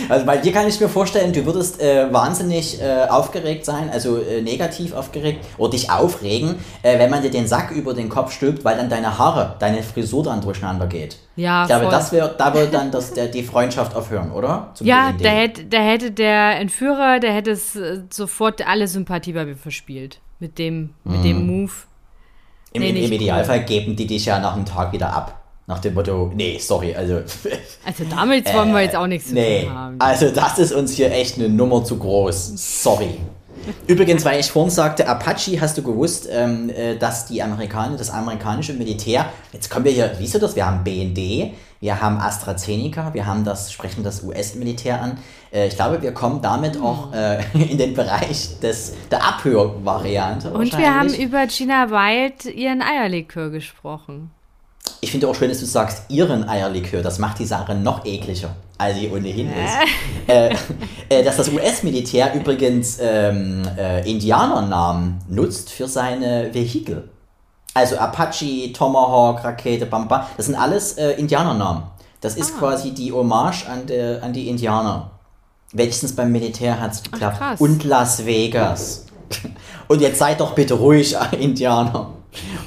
Also bei dir kann ich mir vorstellen, du würdest äh, wahnsinnig äh, aufgeregt sein, also äh, negativ aufgeregt oder dich aufregen, äh, wenn man dir den Sack über den Kopf stülpt, weil dann deine Haare, deine Frisur dann durcheinander geht. Ja, ich glaube, voll. das wär, da wird dann [LAUGHS] das, der, die Freundschaft aufhören, oder? Zum Ja, BND. da hätte, da hätte der Entführer, der hätte es äh, sofort alle Sympathie bei mir verspielt. Mit dem, mit Mhm. dem Move. Im, nee, im, cool. Idealfall geben die dich ja nach einem Tag wieder ab. Nach dem Motto, nee, sorry, also. [LAUGHS] Also damit wollen wir jetzt auch nichts zu nee, tun haben. also das ist uns hier echt eine Nummer zu groß. Sorry. Übrigens, weil ich vorhin sagte, Apache, hast du gewusst, ähm, äh, dass die Amerikaner, das amerikanische Militär, jetzt kommen wir hier, siehst du das, wir haben BND, wir haben AstraZeneca, wir haben das, sprechen das US-Militär an. Äh, ich glaube, wir kommen damit Hm. auch äh, [LAUGHS] in den Bereich des, der Abhörvariante. Und wir haben über Gina Wild ihren Eierlikör gesprochen. Ich finde auch schön, dass du sagst, ihren Eierlikör. Das macht die Sache noch ekliger, als sie ohnehin ist. äh, äh, dass das US-Militär übrigens ähm, äh, Indianernamen nutzt für seine Vehikel. Also Apache, Tomahawk, Rakete, Bamba, das sind alles äh, Indianernamen. Das ist quasi die Hommage an, der, an die Indianer. Wenigstens beim Militär hat es geklappt. krass. Und Las Vegas. Und jetzt seid doch bitte ruhig, [LAUGHS] Indianer.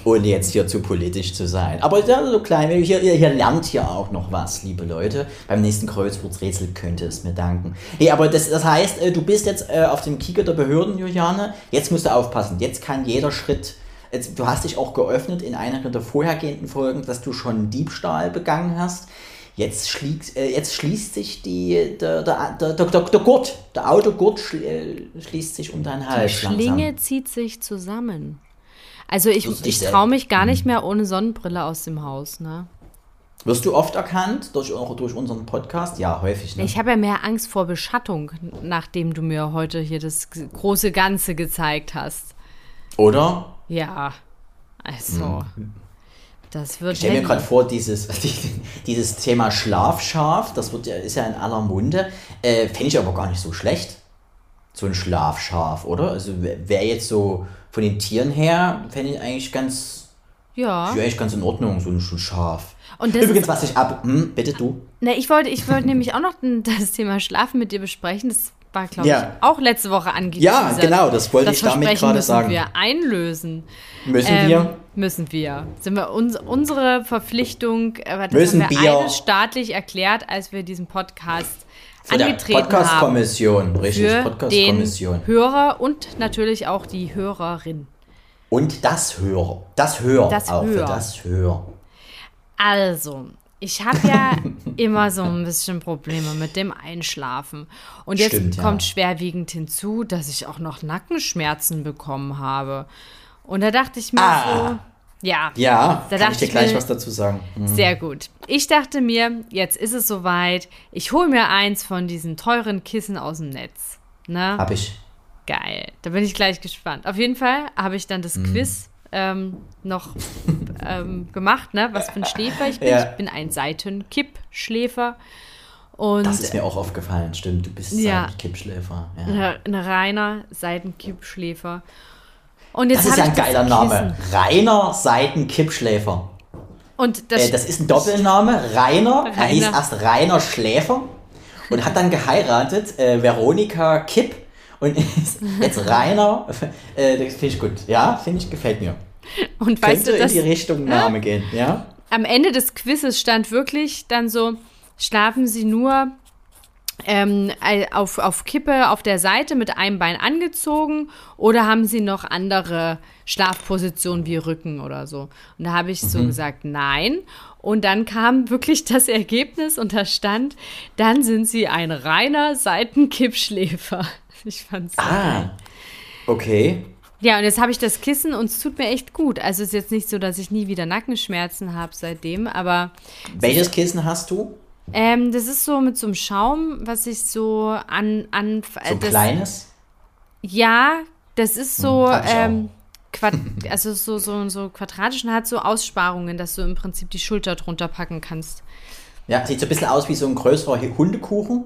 Ohne jetzt hier zu politisch zu sein. Aber ja, so klein, hier, ihr, ihr lernt hier auch noch was, liebe Leute. Beim nächsten Kreuzworträtsel könnte es mir danken. Nee, aber das, das heißt, äh, du bist jetzt äh, auf dem Kieker der Behörden, Juliane. Jetzt musst du aufpassen. Jetzt kann jeder Schritt. Jetzt, du hast dich auch geöffnet in einer der vorhergehenden Folgen, dass du schon Diebstahl begangen hast. Jetzt, schliegt, äh, jetzt schließt sich die, der, der, der, der, der Gurt, der Autogurt schl schließt sich um deinen Die Hals. Schlinge langsam. zieht sich zusammen. Also ich, ich traue mich gar nicht mehr ohne Sonnenbrille aus dem Haus. Ne? Wirst du oft erkannt durch, durch unseren Podcast? Ja, häufig. Ne? Ich habe ja mehr Angst vor Beschattung, nachdem du mir heute hier das große Ganze gezeigt hast. Oder? Ja, also, das wird Ich stelle mir gerade vor, dieses, [LAUGHS] dieses Thema Schlafschaf, das wird ja, ist ja in aller Munde. Äh, Fände ich aber gar nicht so schlecht. So ein Schlafschaf, oder? Also wäre jetzt so von den Tieren her, fände ich eigentlich ganz, Ja. wäre eigentlich ganz in Ordnung, so ein Schaf. Und das Übrigens, was ich ab. Hm, bitte du. Ne, ich wollte, ich wollte [LAUGHS] nämlich auch noch das Thema Schlafen mit dir besprechen. Das war, glaube Ja. ich, auch letzte Woche angeteasert. Ja, genau, das wollte ich damit gerade müssen sagen. wir einlösen. Müssen Ähm, wir? Müssen wir. Sind wir uns, unsere Verpflichtung, äh, das Müssen haben wir wir- staatlich erklärt, als wir diesen Podcast Für angetreten haben. Podcast-Kommission, richtig, Für den Podcast-Kommission. Hörer und natürlich auch die Hörerin. Und das Hör. Das Hör Das auch für Hör. das Hör. Also, ich habe ja [LAUGHS] immer so ein bisschen Probleme mit dem Einschlafen. Und jetzt Stimmt, ja. kommt schwerwiegend hinzu, dass ich auch noch Nackenschmerzen bekommen habe. Und da dachte ich mir Ah. so, ja, Ja, Da kann dachte ich dir ich gleich mir- was dazu sagen. Hm. sehr gut. Ich dachte mir, jetzt ist es soweit. Ich hole mir eins von diesen teuren Kissen aus dem Netz. Ne? Hab ich. Geil. Da bin ich gleich gespannt. Auf jeden Fall habe ich dann das Mhm. Quiz ähm, noch ähm, gemacht, ne? was für ein Schläfer ich bin. Ja. Ich bin ein Seitenkippschläfer. Und Das ist mir auch aufgefallen, stimmt. Du bist Ja. ein Kippschläfer. Ja. ein, ein reiner Seitenkippschläfer. Und jetzt Das ist ja ein geiler Name. Rainer Seitenkippschläfer. Und das, Äh, das ist ein Doppelname. Rainer, er hieß Rainer. erst Rainer Schläfer und hat dann geheiratet, äh, Veronika Kipp. Und [LAUGHS] ist jetzt Rainer, äh, das finde ich gut. Ja, finde ich, gefällt mir. und weißt Könnte du, in das, die Richtung Name gehen, ja? am Ende des Quizzes stand wirklich dann so, schlafen Sie nur ähm, auf, auf Kippe auf der Seite mit einem Bein angezogen oder haben Sie noch andere Schlafpositionen wie Rücken oder so? Und da habe ich so gesagt, nein. Und dann kam wirklich das Ergebnis und da stand, dann sind Sie ein reiner Seitenkippschläfer. [LAUGHS] Ich fand's so Ah, okay. ja, und jetzt habe ich das Kissen und es tut mir echt gut. Also es ist jetzt nicht so, dass ich nie wieder Nackenschmerzen habe seitdem, aber Welches Kissen hast du? Ähm, das ist so mit so einem Schaum, was ich so an... an So äh, ein das, kleines? Ja, das ist so... Hm, ähm, Quad [LAUGHS] also so, so, so quadratisch und hat so Aussparungen, dass du im Prinzip die Schulter drunter packen kannst. Ja, sieht so ein bisschen aus wie so ein größerer Hundekuchen.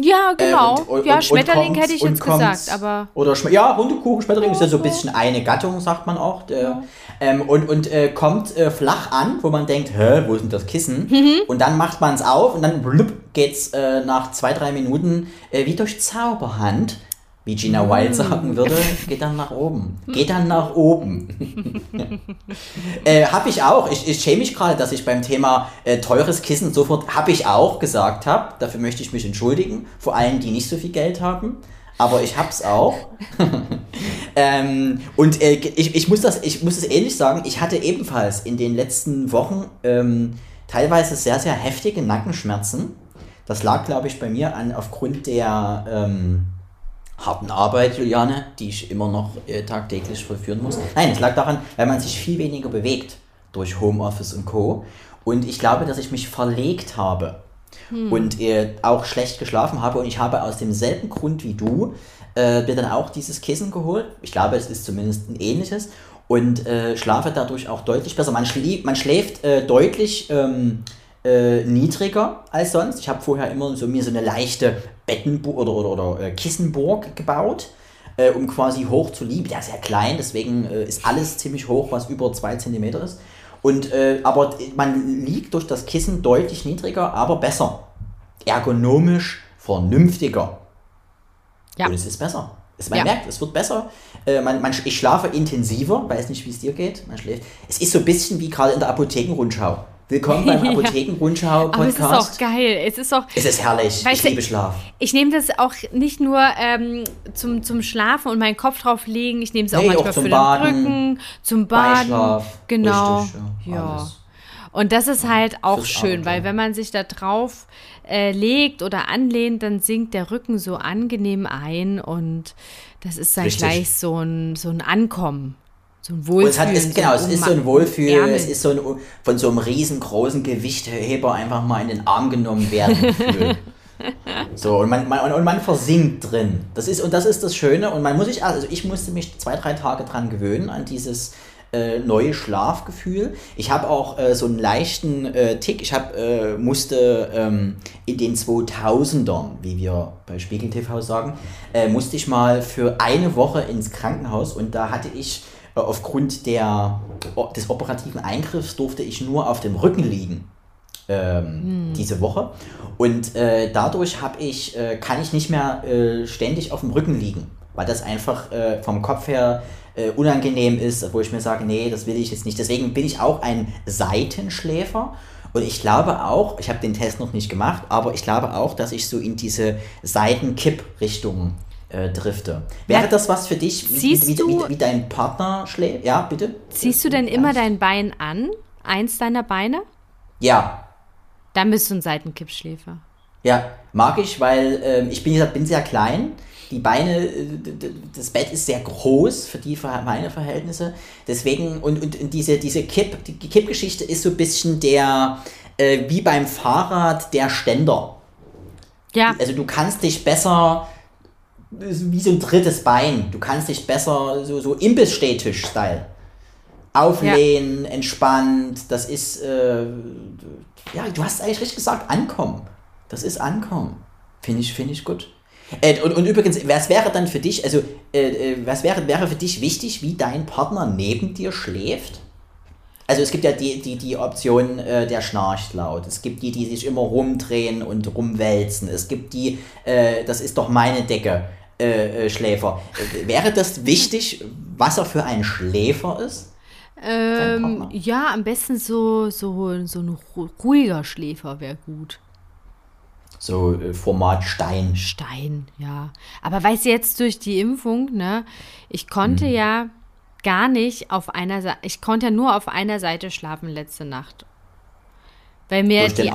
Ja, Äh, genau. und- und- ja, und Schmetterling hätte ich jetzt gesagt, aber... Oder Schme ja, Hundekuchen, Schmetterling ist ja so ein bisschen eine Gattung, sagt man auch. Der, ähm, und und äh, kommt äh, flach an, wo man denkt, hä, wo ist denn das Kissen? Mhm. Und dann macht man es auf und dann blub, geht's äh, nach zwei, drei Minuten äh, wie durch Zauberhand, wie Gina Wild sagen würde, geht dann nach oben. Geht dann nach oben. [LAUGHS] äh, hab ich auch. Ich, ich schäme mich gerade, dass ich beim Thema äh, teures Kissen sofort, hab ich auch gesagt habe. Dafür möchte ich mich entschuldigen. Vor allen, die nicht so viel Geld haben. Aber ich hab's auch. [LAUGHS] ähm, und äh, ich, ich, muss das, ich muss es ähnlich sagen. Ich hatte ebenfalls in den letzten Wochen ähm, teilweise sehr, sehr heftige Nackenschmerzen. Das lag, glaube ich, bei mir an aufgrund der ähm, harten Arbeit, Juliane, die ich immer noch äh, tagtäglich vollführen muss. Nein, es lag daran, weil man sich viel weniger bewegt durch Homeoffice und Co. Und ich glaube, dass ich mich verlegt habe und äh, auch schlecht geschlafen habe. Und ich habe aus demselben Grund wie du äh, mir dann auch dieses Kissen geholt. Ich glaube, es ist zumindest ein ähnliches. Und äh, schlafe dadurch auch deutlich besser. Man, schlie man schläft äh, deutlich ähm, äh, niedriger als sonst. Ich habe vorher immer so mir so eine leichte Bettenburg oder, oder, oder äh, Kissenburg gebaut, äh, um quasi hoch zu lieben. Der ist ja klein, deswegen äh, ist alles ziemlich hoch, was über zwei Zentimeter ist. Und, äh, aber man liegt durch das Kissen deutlich niedriger, aber besser. Ergonomisch vernünftiger. Ja. Und es ist besser. Es, man Ja. merkt, es wird besser. Äh, man, man, ich schlafe intensiver, weiß nicht, wie es dir geht. Man schläft. Es ist so ein bisschen wie gerade in der Apothekenrundschau. Willkommen beim [LAUGHS] Ja. Aber es Apothekenrundschau-Podcast. ist auch geil. Es ist auch, es ist herrlich. Ich liebe Schlaf. Ich nehme das auch nicht nur ähm, zum, zum Schlafen und meinen Kopf drauf legen. Ich nehme es auch Nee, manchmal auch zum für Baden, den Rücken, zum Baden. Beischlaf, Genau. richtig, ja, ja. Und das ist halt auch Fürs schön, Abenteuer. weil wenn man sich da drauf äh, legt oder anlehnt, dann sinkt der Rücken so angenehm ein und das ist dann Richtig. gleich so ein, so ein Ankommen. So ein Und Wohlfühlen. es, hat, ist, genau, es ist so ein Wohlfühl, Ärmel. es ist so ein von so einem riesengroßen Gewichtheber einfach mal in den Arm genommen werden. [LAUGHS] So, und man, man, und- man versinkt drin. Das ist, und das ist das Schöne. Und man muss sich, also ich musste mich zwei, drei Tage dran gewöhnen, an dieses äh, neue Schlafgefühl. Ich habe auch äh, so einen leichten äh, Tick. Ich hab, äh, musste ähm, in den 2000ern, wie wir bei Spiegel TV sagen, äh, musste ich mal für eine Woche ins Krankenhaus und da hatte ich aufgrund der, des operativen Eingriffs durfte ich nur auf dem Rücken liegen. ähm, hm. diese Woche. Und äh, dadurch habe ich, äh, kann ich nicht mehr äh, ständig auf dem Rücken liegen, weil das einfach äh, vom Kopf her äh, unangenehm ist, wo ich mir sage, nee, das will ich jetzt nicht. Deswegen bin ich auch ein Seitenschläfer. Und ich glaube auch, ich habe den Test noch nicht gemacht, aber ich glaube auch, dass ich so in diese Seitenkipp-Richtung äh, drifte. Wäre ja, das was für dich, wie, wie, wie, wie, dein Partner schläft? Ja, bitte. Ziehst du denn immer dein Bein an? Eins deiner Beine? Ja. Dann bist du ein Seitenkippschläfer. Ja, mag ich, weil äh, ich bin, bin sehr klein die Beine, äh, das Bett ist sehr groß für die meine Verhältnisse. Deswegen, und, und, diese, diese Kipp, die Kippgeschichte ist so ein bisschen der, äh, wie beim Fahrrad, der Ständer. Ja. Also du kannst dich besser, wie so ein drittes Bein, du kannst dich besser, so, so Imbiss-Stehtisch-Style, auflehnen, ja. entspannt, das ist, äh, ja, du hast eigentlich richtig gesagt, ankommen. Das ist ankommen. Finde ich, find ich gut. Äh, und, und übrigens, was wäre dann für dich, also äh, äh, was wäre, wäre für dich wichtig, wie dein Partner neben dir schläft? Also es gibt ja die, die, die Option, äh, der schnarcht laut. Es gibt die, die sich immer rumdrehen und rumwälzen. Es gibt die, äh, das ist doch meine Decke, äh, Schläfer. wäre das wichtig, was er für ein Schläfer ist? Ähm, ja, am besten so, so, so ein ruhiger Schläfer wäre gut. So äh, Format Stein. Stein, ja. Aber weißt du, jetzt durch die Impfung, ne, ich konnte hm. ja gar nicht auf einer Seite, ich konnte ja nur auf einer Seite schlafen letzte Nacht. Weil mir Durch die,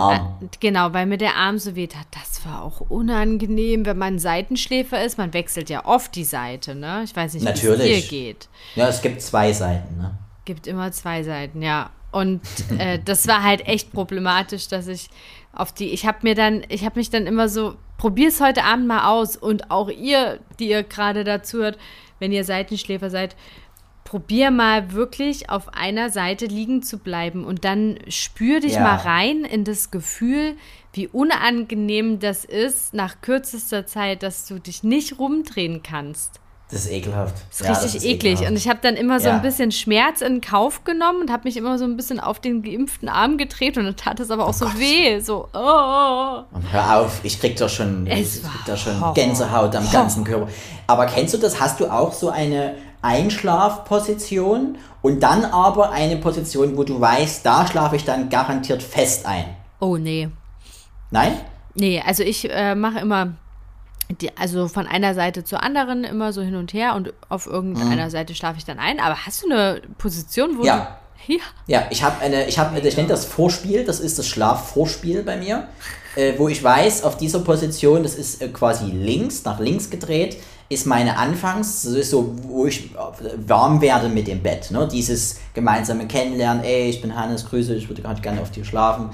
genau, weil mir der Arm so weht hat. Das war auch unangenehm, wenn man Seitenschläfer ist. Man wechselt ja oft die Seite, ne? Ich weiß nicht, wie es dir geht. Ja, es gibt zwei Seiten, ne? Gibt immer zwei Seiten, ja. Und äh, [LAUGHS] das war halt echt problematisch, dass ich auf die, ich habe mir dann, ich habe mich dann immer so, probier's heute Abend mal aus und auch ihr, die ihr gerade dazu hört, wenn ihr Seitenschläfer seid, probier mal wirklich auf einer Seite liegen zu bleiben und dann spür dich ja. mal rein in das Gefühl, wie unangenehm das ist nach kürzester Zeit, dass du dich nicht rumdrehen kannst. Das ist ekelhaft. Das ist ja, richtig das ist eklig. Ekelhaft. Und ich habe dann immer so ja. ein bisschen Schmerz in Kauf genommen und habe mich immer so ein bisschen auf den geimpften Arm gedreht und dann tat es aber auch oh so Gott. weh. So, oh. Und hör auf, ich krieg doch schon, es krieg da schon Gänsehaut am ganzen Körper. Aber kennst du das? Hast du auch so eine Einschlafposition und dann aber eine Position, wo du weißt, da schlafe ich dann garantiert fest ein? Oh, nee. Nein? Nee, also ich äh, mache immer die, also von einer Seite zur anderen immer so hin und her und auf irgendeiner mhm. Seite schlafe ich dann ein. Aber hast du eine Position, wo ja. du. Ja. Ja, ich habe eine, ich habe, ich nenne das Vorspiel, das ist das Schlafvorspiel bei mir, äh, wo ich weiß, auf dieser Position, das ist äh, quasi links, nach links gedreht, ist meine Anfangs, ist so, wo ich warm werde mit dem Bett, ne? Dieses gemeinsame Kennenlernen, ey, ich bin Hannes, grüße, ich würde gerade gerne auf dir schlafen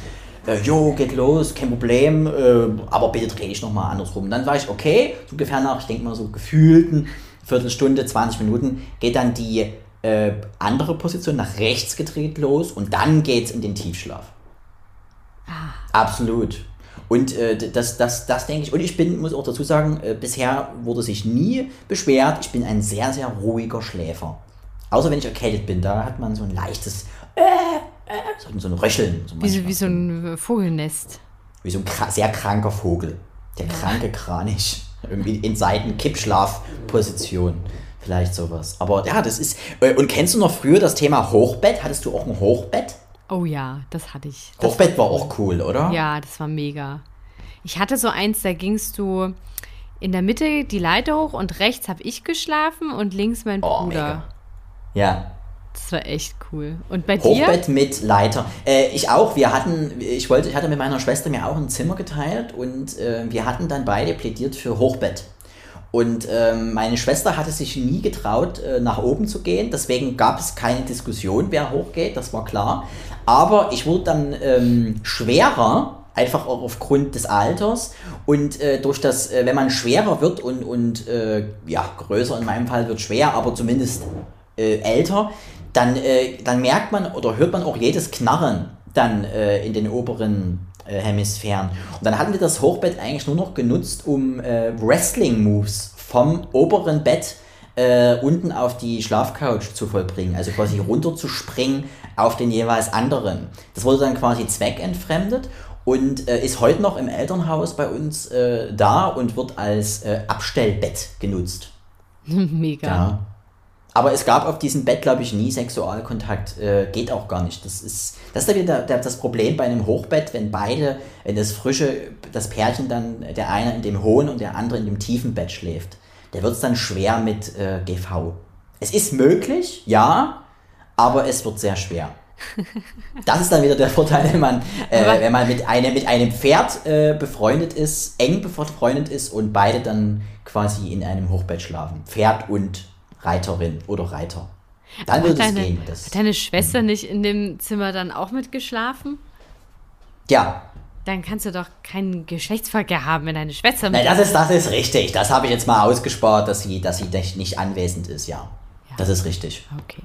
äh, jo, geht los, kein Problem, äh, aber bitte dreh dich nochmal andersrum. Dann war ich, okay, so ungefähr nach, ich denke mal so gefühlten Viertelstunde, 20 Minuten, geht dann die äh, andere Position nach rechts gedreht los und dann geht's in den Tiefschlaf. Ah. Absolut. Und äh, das, das, das denke ich. Und ich bin, muss auch dazu sagen, äh, bisher wurde sich nie beschwert. Ich bin ein sehr, sehr ruhiger Schläfer. Außer wenn ich erkältet bin, da hat man so ein leichtes äh, äh, so ein Röcheln. So wie, so, wie so ein Vogelnest. Wie so ein sehr kranker Vogel. Der kranke Kranich. Irgendwie in Seiten-Kippschlafposition. Vielleicht sowas. Aber ja, das ist. Äh, und kennst du noch früher das Thema Hochbett? Hattest du auch ein Hochbett? Oh ja, das hatte ich. Das Hochbett war auch cool, oder? Ja, das war mega. Ich hatte so eins, da gingst du in der Mitte die Leiter hoch und rechts habe ich geschlafen und links mein oh, Bruder. Mega. Ja, das war echt cool. Und bei Hochbett dir? Hochbett mit Leiter. Äh, ich auch. Wir hatten, ich wollte, ich hatte mit meiner Schwester mir auch ein Zimmer geteilt und äh, wir hatten dann beide plädiert für Hochbett. Und ähm, meine Schwester hatte sich nie getraut, äh, nach oben zu gehen. Deswegen gab es keine Diskussion, wer hochgeht, das war klar. Aber ich wurde dann ähm, schwerer, einfach auch aufgrund des Alters. Und äh, durch das, äh, wenn man schwerer wird und, und äh, ja, größer in meinem Fall wird schwer, aber zumindest äh, älter, dann, äh, dann merkt man oder hört man auch jedes Knarren dann in den oberen Hemisphären. Und dann hatten wir das Hochbett eigentlich nur noch genutzt, um äh, Wrestling-Moves vom oberen Bett äh, unten auf die Schlafcouch zu vollbringen, also quasi runterzuspringen auf den jeweils anderen. Das wurde dann quasi zweckentfremdet und äh, ist heute noch im Elternhaus bei uns äh, da und wird als äh, Abstellbett genutzt. [LAUGHS] Mega. Ja. Aber es gab auf diesem Bett, glaube ich, nie Sexualkontakt. Äh, geht auch gar nicht. Das ist, das ist wieder der, das Problem bei einem Hochbett, wenn beide, wenn das frische, das Pärchen dann, der eine in dem hohen und der andere in dem tiefen Bett schläft. Der wird es dann schwer mit äh, GV. Es ist möglich, ja, aber es wird sehr schwer. [LAUGHS] Das ist dann wieder der Vorteil, wenn man, äh, wenn man mit, einem, mit einem Pferd äh, befreundet ist, eng befreundet ist und beide dann quasi in einem Hochbett schlafen. Pferd und Reiterin oder Reiter. Dann Aber wird es gehen. Das, hat deine Schwester nicht in dem Zimmer dann auch mitgeschlafen? ja, Dann kannst du doch keinen Geschlechtsverkehr haben, wenn deine Schwester Nein, mit. das ist, das ist richtig. Das habe ich jetzt mal ausgespart, dass sie, dass sie nicht anwesend ist, ja. Ja. Das ist richtig. Okay.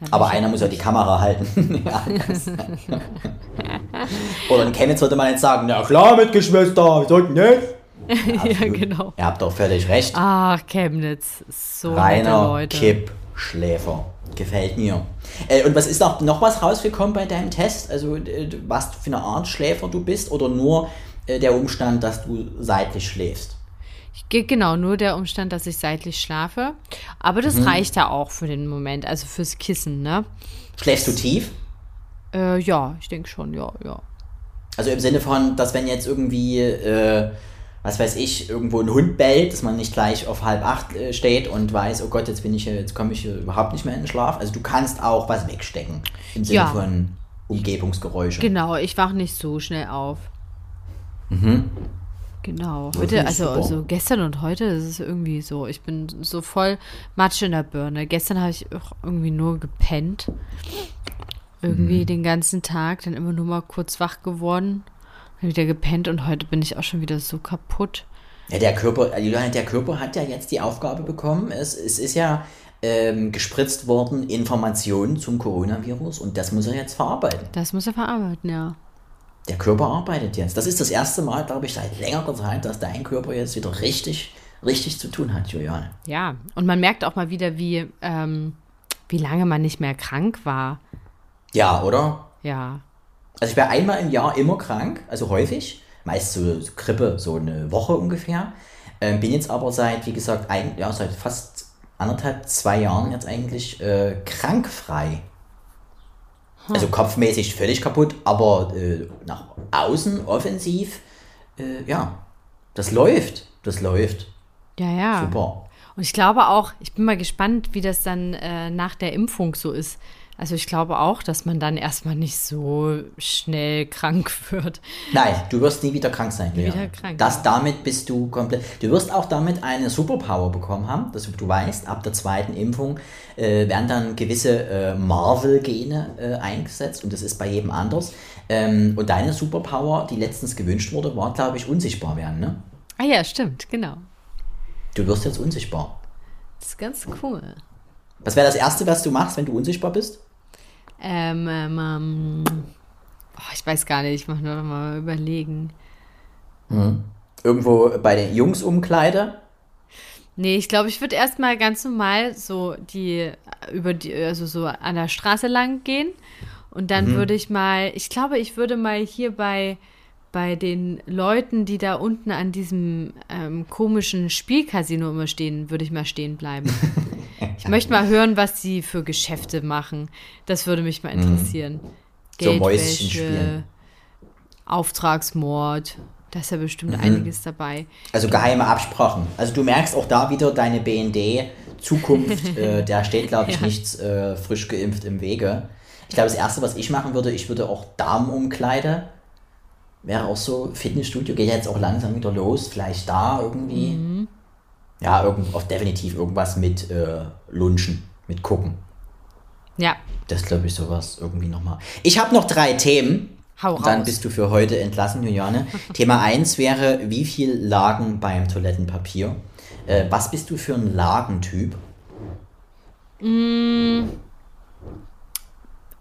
Dann Aber einer muss ja die Kamera halten. [LAUGHS] Ja, [LAUGHS] Oder in Chemnitz würde man jetzt sagen, na klar mit Geschwister, wir sollten nicht. Ja, genau. Ihr habt doch völlig recht. Ach, Chemnitz. So Reiner Leute. Kippschläfer. Gefällt mir. Äh, und was ist noch, noch was rausgekommen bei deinem Test? Also äh, was für eine Art Schläfer du bist oder nur äh, der Umstand, dass du seitlich schläfst? Ge- Genau, nur der Umstand, dass ich seitlich schlafe. Aber das Mhm. reicht ja auch für den Moment, also fürs Kissen, ne? Schläfst du tief? Äh, ja, ich denke schon, ja, ja. Also im Sinne von, dass wenn jetzt irgendwie, äh, was weiß ich, irgendwo ein Hund bellt, dass man nicht gleich auf halb acht äh, steht und weiß, oh Gott, jetzt bin ich hier, jetzt komme ich hier überhaupt nicht mehr in den Schlaf. Also du kannst auch was wegstecken im Sinne Ja. von Umgebungsgeräusche. Genau, ich wach nicht so schnell auf. Genau. Das Heute, also, also gestern und heute ist es irgendwie so. Ich bin so voll Matsch in der Birne. Gestern habe ich auch irgendwie nur gepennt. Irgendwie Mhm. den ganzen Tag, dann immer nur mal kurz wach geworden, wieder gepennt und heute bin ich auch schon wieder so kaputt. Ja, der Körper, äh, der Körper hat ja jetzt die Aufgabe bekommen. Es, es ist ja ähm, gespritzt worden Informationen zum Coronavirus und das muss er jetzt verarbeiten. Das muss er verarbeiten, ja. Der Körper arbeitet jetzt. Das ist das erste Mal, glaube ich, seit längerer Zeit, dass dein Körper jetzt wieder richtig, richtig zu tun hat, Juliane. Ja, und man merkt auch mal wieder, wie, ähm, wie lange man nicht mehr krank war. Ja, oder? Ja. Also ich war einmal im Jahr immer krank, also häufig, meist so Grippe, so eine Woche ungefähr. Ähm, bin jetzt aber seit, wie gesagt, ein, ja, seit fast anderthalb, zwei Jahren jetzt eigentlich äh, krankfrei. Also kopfmäßig völlig kaputt, aber äh, nach außen offensiv, äh, ja, das läuft, das läuft. Ja, ja. Super. Und ich glaube auch, ich bin mal gespannt, wie das dann äh, nach der Impfung so ist. Also ich glaube auch, dass man dann erstmal nicht so schnell krank [LAUGHS] wird. Nein, du wirst nie wieder krank sein. Nie wieder krank, Das damit bist du komplett. Du wirst auch damit eine Superpower bekommen haben, dass du weißt, ab der zweiten Impfung äh, werden dann gewisse äh, Marvel-Gene äh, eingesetzt und das ist bei jedem anders. Ähm, und deine Superpower, die letztens gewünscht wurde, war, glaube ich, unsichtbar werden. Ne? Ah ja, stimmt, genau. Du wirst jetzt unsichtbar. Das ist ganz cool. Was wäre das Erste, was du machst, wenn du unsichtbar bist? Ähm, ähm, ähm, oh, ich weiß gar nicht, ich muss mir noch mal überlegen. Irgendwo bei den Jungsumkleide? Nee, ich glaube, ich würde erstmal ganz normal so die über die, also so an der Straße lang gehen. Und dann würde ich mal, ich glaube, ich würde mal hier bei, bei den Leuten, die da unten an diesem ähm, komischen Spielcasino immer stehen, würde ich mal stehen bleiben. [LAUGHS] ich möchte mal hören, was sie für Geschäfte machen. Das würde mich mal interessieren. So Mäuschen Geldwäsche, spielen. Auftragsmord, da ist ja bestimmt einiges dabei. Also geheime Absprachen. Also du merkst auch da wieder deine BND-Zukunft, [LAUGHS] äh, da steht, glaube ich, Ja. nichts äh, frisch geimpft im Wege. Ich glaube, das Erste, was ich machen würde, ich würde auch Damenumkleide, wäre auch so, Fitnessstudio, geht ja jetzt auch langsam wieder los, vielleicht da irgendwie. Mhm. Ja, irgend, auch definitiv irgendwas mit äh, Lunchen, mit Gucken. Ja, Das glaube ich sowas irgendwie nochmal. Ich habe noch drei Themen. Hau Und dann raus. bist du für heute entlassen, Juliane. [LAUGHS] Thema 1 wäre, wie viel lagen beim Toilettenpapier? Äh, was bist du für ein Lagentyp?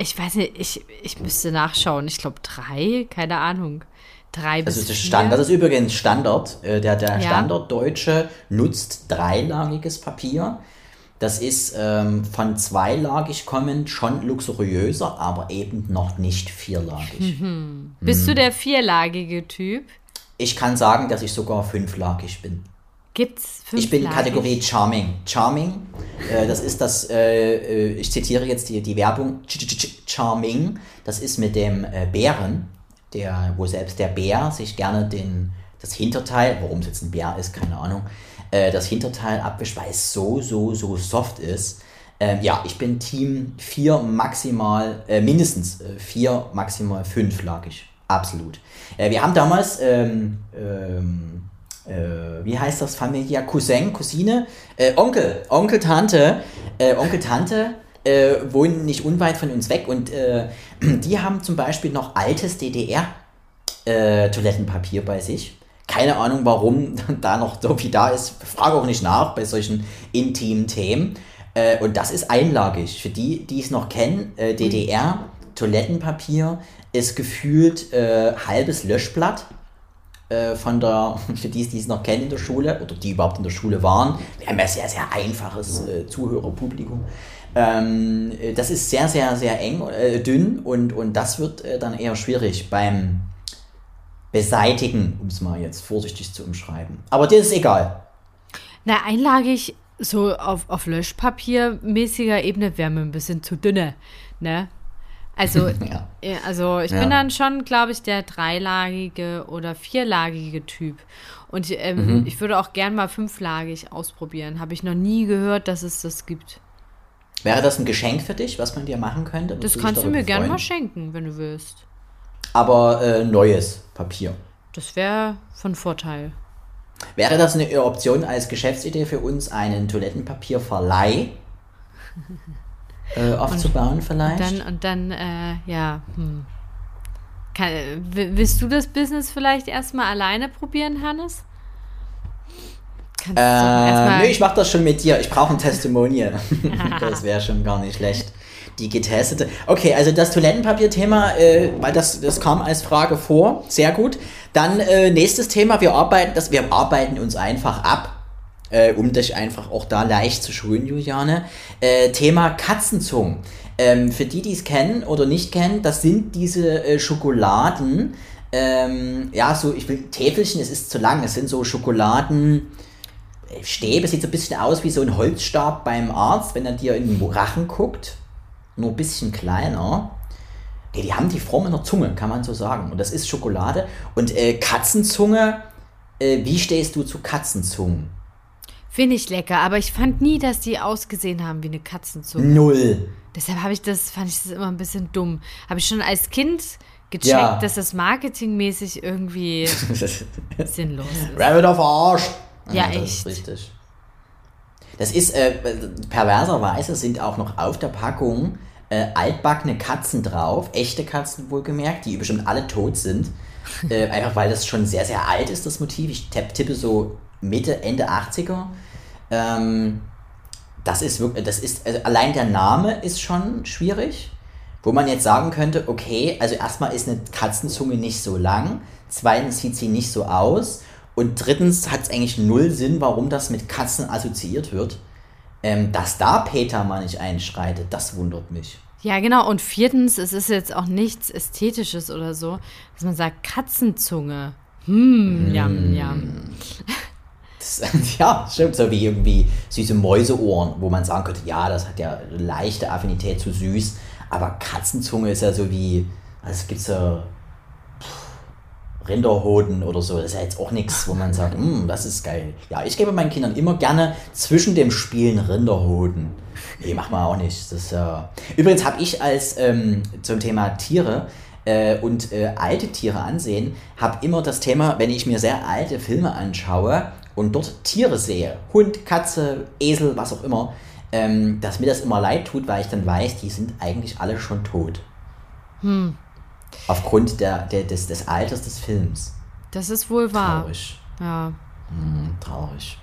Ich weiß nicht, ich, ich müsste nachschauen. Ich glaube drei, keine Ahnung. drei bis das ist vier. Stand, das ist übrigens Standard. Äh, Der, der Ja. Standarddeutsche nutzt dreilagiges Papier. Das ist ähm, von zweilagig kommend schon luxuriöser, aber eben noch nicht vierlagig. [LAUGHS] Bist Mhm. du der vierlagige Typ? Ich kann sagen, dass ich sogar fünflagig bin. Gibt's fünf Ich bin Kategorie Charming. Charming, äh, das ist das, äh, äh, ich zitiere jetzt die, die Werbung, Ch- Ch- Ch- Charming, das ist mit dem äh, Bären, der, wo selbst der Bär sich gerne den, das Hinterteil, warum es jetzt ein Bär ist, keine Ahnung, äh, das Hinterteil abwischt, weil es so, so, so soft ist. Ähm, ja, ich bin Team 4 maximal, äh, mindestens 4, maximal 5 lagig. Absolut. Äh, wir haben damals, ähm, ähm, äh, wie heißt das, Familie, Cousin, Cousine, äh, Onkel, Onkel, Tante, äh, Onkel, Tante äh, wohnen nicht unweit von uns weg und äh, [CLEARS THROAT] die haben zum Beispiel noch altes DDR äh, bei sich. Keine Ahnung, warum [LAUGHS] da noch so viel da ist. Frage auch nicht nach bei solchen intimen Themen. Und das ist einlagig. Für die, die es noch kennen, DDR Toilettenpapier ist gefühlt halbes Löschblatt äh, von der, [LAUGHS] für die, die es noch kennen in der Schule oder die überhaupt in der Schule waren. Wir haben ja sehr, sehr einfaches äh, Zuhörerpublikum. Ähm, äh, das ist sehr, sehr, sehr eng, äh, dünn und, und das wird äh, dann eher schwierig beim Beseitigen, um es mal jetzt vorsichtig zu umschreiben. Aber das ist egal. Na, einlagig so auf, auf Löschpapier-mäßiger Ebene wäre mir ein bisschen zu dünne, ne? Also, [LAUGHS] Ja. also ich Ja. bin dann schon, glaube ich, der dreilagige oder vierlagige Typ. Und ähm, Mhm. ich würde auch gern mal fünflagig ausprobieren. Habe ich noch nie gehört, dass es das gibt. Wäre das ein Geschenk für dich, was man dir machen könnte? Das kannst du mir gern freuen? mal schenken, wenn du willst. Aber äh, neues Papier. Das wäre von Vorteil. Wäre das eine Option als Geschäftsidee für uns, einen Toilettenpapierverleih [LAUGHS] äh, aufzubauen vielleicht? Dann und dann, äh, ja, hm. Kann, willst du das Business vielleicht erstmal alleine probieren, Hannes? Kannst du äh, nö, ich mach das schon mit dir. Ich brauche ein Testimonial. [LAUGHS] das wäre schon gar nicht schlecht. Die getestete. Okay, also das Toilettenpapier-Thema, äh, weil das, das kam als Frage vor. Sehr gut. Dann äh, nächstes Thema. Wir arbeiten, das, wir arbeiten uns einfach ab. Äh, um dich einfach auch da leicht zu schulen, Juliane. Äh, Thema Katzenzungen. Ähm, für die, die es kennen oder nicht kennen, das sind diese äh, Schokoladen. Ähm, ja, so, ich will Täfelchen, es ist zu lang. Es sind so Schokoladen. Stäbe sieht so ein bisschen aus wie so ein Holzstab beim Arzt, wenn er dir in den Rachen guckt. Nur ein bisschen kleiner. Nee, die haben die Form einer Zunge, kann man so sagen. Und das ist Schokolade. Und äh, Katzenzunge, äh, wie stehst du zu Katzenzungen? Finde ich lecker, aber ich fand nie, dass die ausgesehen haben wie eine Katzenzunge. Null. Deshalb habe ich das, fand ich das immer ein bisschen dumm. Habe ich schon als Kind gecheckt, Ja. dass das marketingmäßig irgendwie [LAUGHS] sinnlos ist. Rabbit auf Arsch. Ja, das echt. ist richtig. Das ist, äh, perverserweise sind auch noch auf der Packung äh, altbackene Katzen drauf, echte Katzen wohlgemerkt, die bestimmt alle tot sind. äh, einfach weil das schon sehr, sehr alt ist, das Motiv. Ich tipp, tippe so Mitte, Ende 80er. Ähm, das ist wirklich, das ist, also allein der Name ist schon schwierig. Wo man jetzt sagen könnte, okay, also erstmal ist eine Katzenzunge nicht so lang, zweitens sieht sie nicht so aus und drittens hat es eigentlich null Sinn, warum das mit Katzen assoziiert wird. Ähm, dass da Peter mal nicht einschreitet, das wundert mich. Ja, genau. Und viertens, es ist jetzt auch nichts Ästhetisches oder so, dass man sagt Katzenzunge. Hm, yum, yum. Das, [LAUGHS] ja, stimmt, so wie irgendwie süße Mäuseohren, wo man sagen könnte, ja, das hat ja eine leichte Affinität zu süß, aber Katzenzunge ist ja so wie, also gibt's ja pff, Rinderhoden oder so, das ist ja jetzt auch nichts, wo man sagt, "Hm, das ist geil. Ja, ich gebe meinen Kindern immer gerne zwischen dem Spielen Rinderhoden. Nee, macht man auch nicht. Das ja. Übrigens habe ich als ähm, zum Thema Tiere äh, und äh, alte Tiere ansehen, habe immer das Thema, wenn ich mir sehr alte Filme anschaue und dort Tiere sehe, Hund, Katze, Esel, was auch immer, ähm, dass mir das immer leid tut, weil ich dann weiß, die sind eigentlich alle schon tot. Aufgrund der, der, des, des Alters des Films. Das ist wohl wahr. Traurig. Ja. Hm, traurig.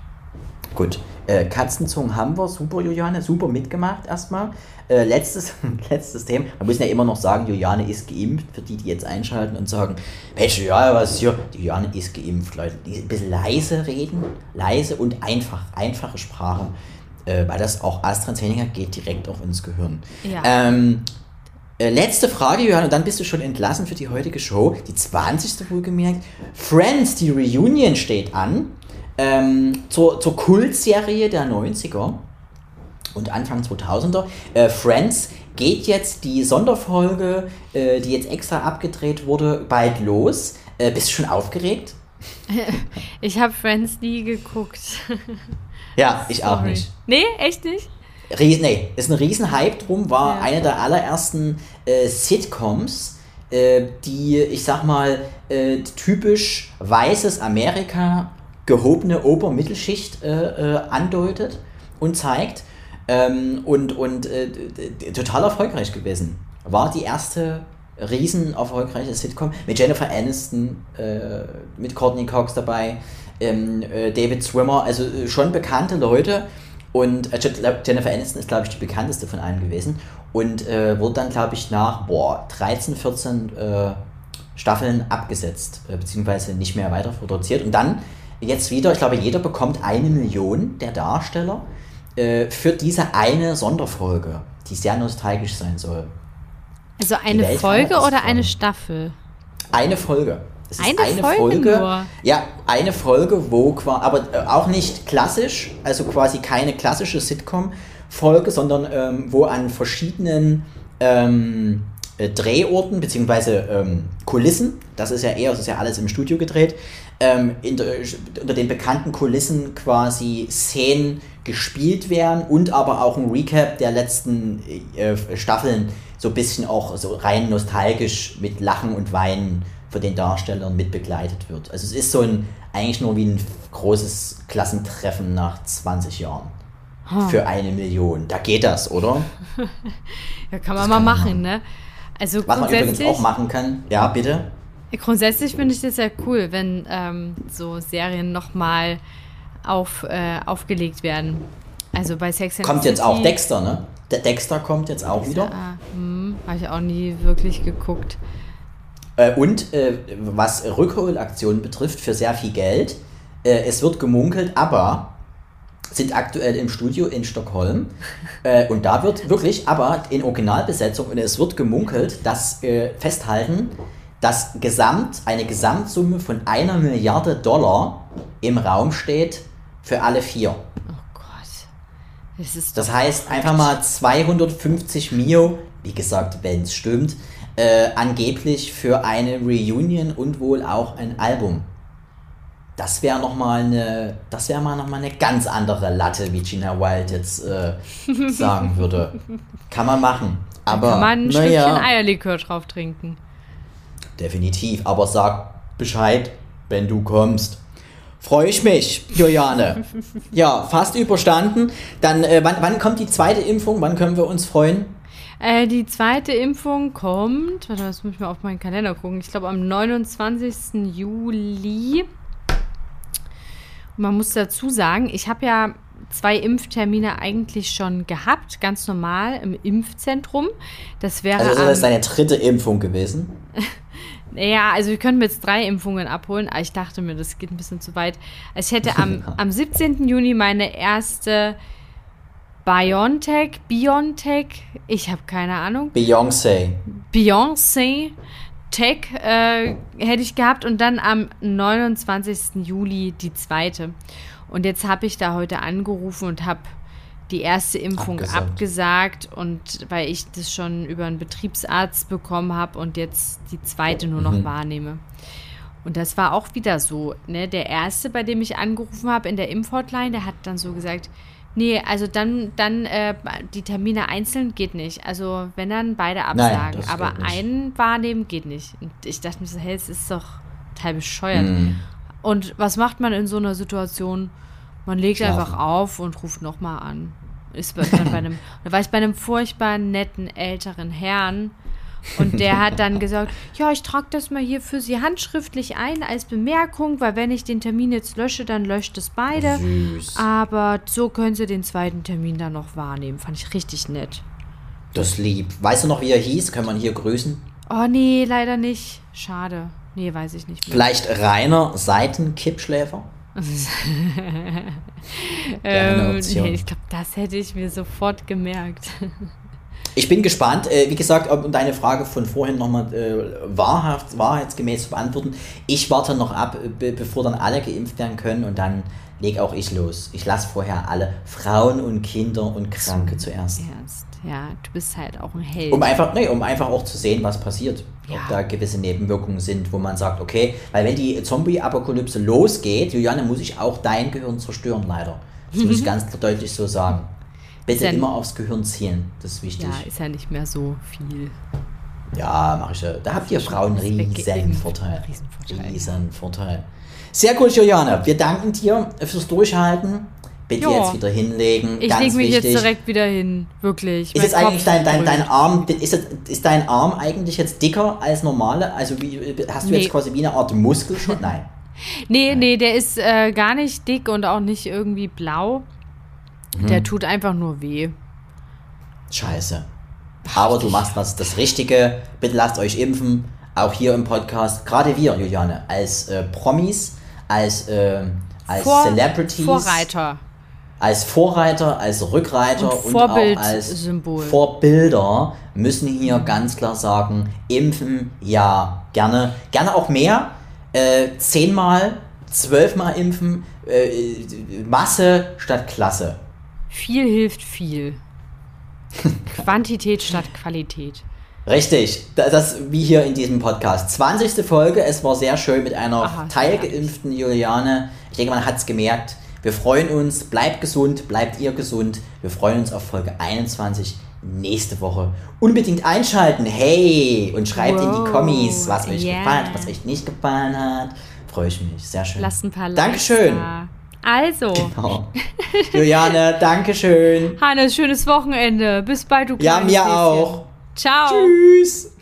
Gut. Äh, Katzenzungen haben wir, super, Juliane, super mitgemacht erstmal. Äh, letztes, [LAUGHS] letztes Thema. Wir müssen ja immer noch sagen, Juliane ist geimpft, für die, die jetzt einschalten und sagen, Mensch, ja, was ist hier? Die Juliane ist geimpft, Leute. Die ein bisschen leise reden, leise und einfach, einfache Sprache, äh, weil das auch AstraZeneca geht direkt auf ins Gehirn. Ja. Ähm, äh, letzte Frage, Johann, und dann bist du schon entlassen für die heutige Show. Die 20. wohlgemerkt. Friends, die Reunion steht an. Ähm, zur, zur Kultserie der 90er und Anfang 2000er. Äh, Friends geht jetzt die Sonderfolge, äh, die jetzt extra abgedreht wurde, bald los. Äh, bist du schon aufgeregt? [LAUGHS] ich habe Friends nie geguckt. ja, ich Sorry. auch nicht. Nee, echt nicht? Ries, nee, ist ein Riesenhype drum, war ja. eine der allerersten äh, Sitcoms, äh, die, ich sag mal, äh, typisch weißes Amerika, gehobene Obermittelschicht äh, äh, andeutet und zeigt. Ähm, und und äh, total erfolgreich gewesen. War die erste riesen erfolgreiche Sitcom mit Jennifer Aniston, mit Courtney Cox dabei, ähm, David Swimmer, also schon bekannte Leute und äh, Jennifer Aniston ist, glaube ich, die bekannteste von allen gewesen. Und äh, wurde dann, glaube ich, nach boah, 13, 14 äh, Staffeln abgesetzt, äh, beziehungsweise nicht mehr weiter produziert. Und dann jetzt wieder, ich glaube, jeder bekommt eine Million der Darsteller äh, für diese eine Sonderfolge, die sehr nostalgisch sein soll. Also eine Folge oder eine Staffel? Eine Folge. Es eine, eine Folge, Folge, nur. Ja, eine Folge, wo quasi, aber äh, auch nicht klassisch, also quasi keine klassische Sitcom-Folge, sondern ähm, wo an verschiedenen ähm, äh, Drehorten beziehungsweise ähm, Kulissen, das ist ja eher, das ist ja alles im Studio gedreht, ähm, der, unter den bekannten Kulissen quasi Szenen gespielt werden und aber auch ein Recap der letzten äh, Staffeln so ein bisschen auch so rein nostalgisch mit Lachen und Weinen von den Darstellern mit begleitet wird. Also es ist so ein, eigentlich nur wie ein großes Klassentreffen nach 20 Jahren. Für eine Million. Da geht das, oder? [LAUGHS] ja, kann man das mal kann machen, man. ne? Also Was man übrigens auch machen kann, ja, bitte. Grundsätzlich finde ich das ja cool, wenn ähm, so Serien nochmal auf, äh, aufgelegt werden. Also bei Sex and Kommt City, jetzt auch Dexter, ne? Der Dexter kommt jetzt auch wieder. Ah, hm, Habe ich auch nie wirklich geguckt. Äh, und äh, was Rückholaktionen betrifft, für sehr viel Geld. Äh, es wird gemunkelt, aber sind aktuell im Studio in Stockholm. [LAUGHS] Äh, und da wird wirklich, aber in Originalbesetzung, und es wird gemunkelt, dass äh, festhalten, dass Gesamt, eine Gesamtsumme von einer Milliarde Dollar im Raum steht für alle vier. Oh Gott. Das, das heißt, einfach mal 250 Mio, wie gesagt, wenn es stimmt, äh, angeblich für eine Reunion und wohl auch ein Album. Das wäre nochmal eine, das wäre mal noch mal eine ganz andere Latte, wie Gina Wild jetzt äh, [LAUGHS] sagen würde. Kann man machen. Aber, kann man ein naja, Stückchen Eierlikör drauf trinken. Definitiv. Aber sag Bescheid, wenn du kommst. Freue ich mich, Juliane. [LAUGHS] ja, fast überstanden. Dann, äh, wann, wann kommt die zweite Impfung? Wann können wir uns freuen? Äh, die zweite Impfung kommt, warte, das muss ich mal auf meinen Kalender gucken. Ich glaube am 29. Juli. Und man muss dazu sagen, ich habe ja zwei Impftermine eigentlich schon gehabt, ganz normal im Impfzentrum. Das wäre. Also, das ist deine dritte Impfung gewesen? Ja, also wir könnten jetzt drei Impfungen abholen, aber ich dachte mir, das geht ein bisschen zu weit. Also ich hätte am, [LAUGHS] am 17. Juni meine erste BioNTech, BioNTech, ich habe keine Ahnung. Beyoncé. Beyoncé Tech äh, hätte ich gehabt und dann am 29. Juli die zweite. Und jetzt habe ich da heute angerufen und habe die erste Impfung abgesagt. abgesagt. und weil ich das schon über einen Betriebsarzt bekommen habe und jetzt die zweite nur noch mhm. wahrnehme. Und das war auch wieder so. Ne? Der erste, bei dem ich angerufen habe in der Impfhotline, der hat dann so gesagt, Nee, also dann, dann äh, die Termine einzeln geht nicht. Also wenn dann beide absagen. Nein, aber einen wahrnehmen geht nicht. Und ich dachte mir so, hey, es ist doch total bescheuert. Mm. Und was macht man in so einer Situation? Man legt Schlafen. einfach auf und ruft nochmal an. Ist bei, bei einem, [LAUGHS] da war ich bei einem furchtbar netten älteren Herrn Und der hat dann gesagt, ja, ich trage das mal hier für Sie handschriftlich ein als Bemerkung, weil wenn ich den Termin jetzt lösche, dann löscht es beide. Süß. Aber so können Sie den zweiten Termin dann noch wahrnehmen. Fand ich richtig nett. Das lieb. Weißt du noch, wie er hieß? Wir ihn hier grüßen? Oh nee, leider nicht. Schade. Nee, weiß ich nicht mehr. Vielleicht Rainer Seitenkippschläfer? [LAUGHS] Ähm, nee, ich glaube, das hätte ich mir sofort gemerkt. Ich bin gespannt, äh, wie gesagt, um deine Frage von vorhin nochmal äh, wahrhaft, wahrheitsgemäß zu beantworten. Ich warte noch ab, be bevor dann alle geimpft werden können und dann leg auch ich los. Ich lasse vorher alle Frauen und Kinder und Kranke zuerst. Ernst. Ja, du bist halt auch ein Held. Um einfach, nee, um einfach auch zu sehen, was passiert. Ob Ja. da gewisse Nebenwirkungen sind, wo man sagt, okay, weil wenn die Zombie-Apokalypse losgeht, Juliane, muss ich auch dein Gehirn zerstören, leider. Das muss ich ganz deutlich so sagen. Bitte ja- immer aufs Gehirn zielen, das ist wichtig. ja, ist ja nicht mehr so viel. Ja, mache ich ja. Da habt ihr Frauen riesen. Vorteil. Riesenvorteil. Riesen Vorteil. Sehr cool, Juliane. Wir danken dir fürs Durchhalten. Bitte Ja. jetzt wieder hinlegen. Ich lege mich wichtig. jetzt direkt wieder hin. Wirklich. Ist jetzt eigentlich dein, dein, dein. Arm, ist, ist dein Arm eigentlich jetzt dicker als normale? Also wie, hast du Nee. jetzt quasi wie eine Art Muskel schon? Nein. [LAUGHS] Nee, nee, der ist äh, gar nicht dick und auch nicht irgendwie blau. Mhm. Der tut einfach nur weh. Scheiße. Aber du machst was das Richtige. Bitte lasst euch impfen. Auch hier im Podcast. Gerade wir, Juliane, als äh, Promis, als, äh, als Vor- Celebrities. Vorreiter. Als Vorreiter, als Rückreiter Und und, auch als Vorbildsymbol. Vorbilder müssen hier ganz klar sagen, impfen, ja, gerne. Gerne auch mehr. Äh, zehnmal, zwölfmal impfen, äh, Masse statt Klasse. Viel hilft viel. [LAUGHS] Quantität statt Qualität. Richtig, das, das wie hier in diesem Podcast. 20. Folge, es war sehr schön mit einer Aha, teilgeimpften Juliane. Ich denke, man hat es gemerkt. Wir freuen uns, bleibt gesund, bleibt ihr gesund. Wir freuen uns auf Folge 21 nächste Woche. Unbedingt einschalten, hey! Und schreibt in die Wow, Kommis, was euch yeah. gefallen hat, was euch nicht gefallen hat. Freue ich mich, sehr schön. Lasst ein paar Likes Dankeschön. da. Also, Oh. [LAUGHS] Juliane, Dankeschön. Hannes, schönes Wochenende. Bis bald, du Ja, mir auch. Ciao. Tschüss.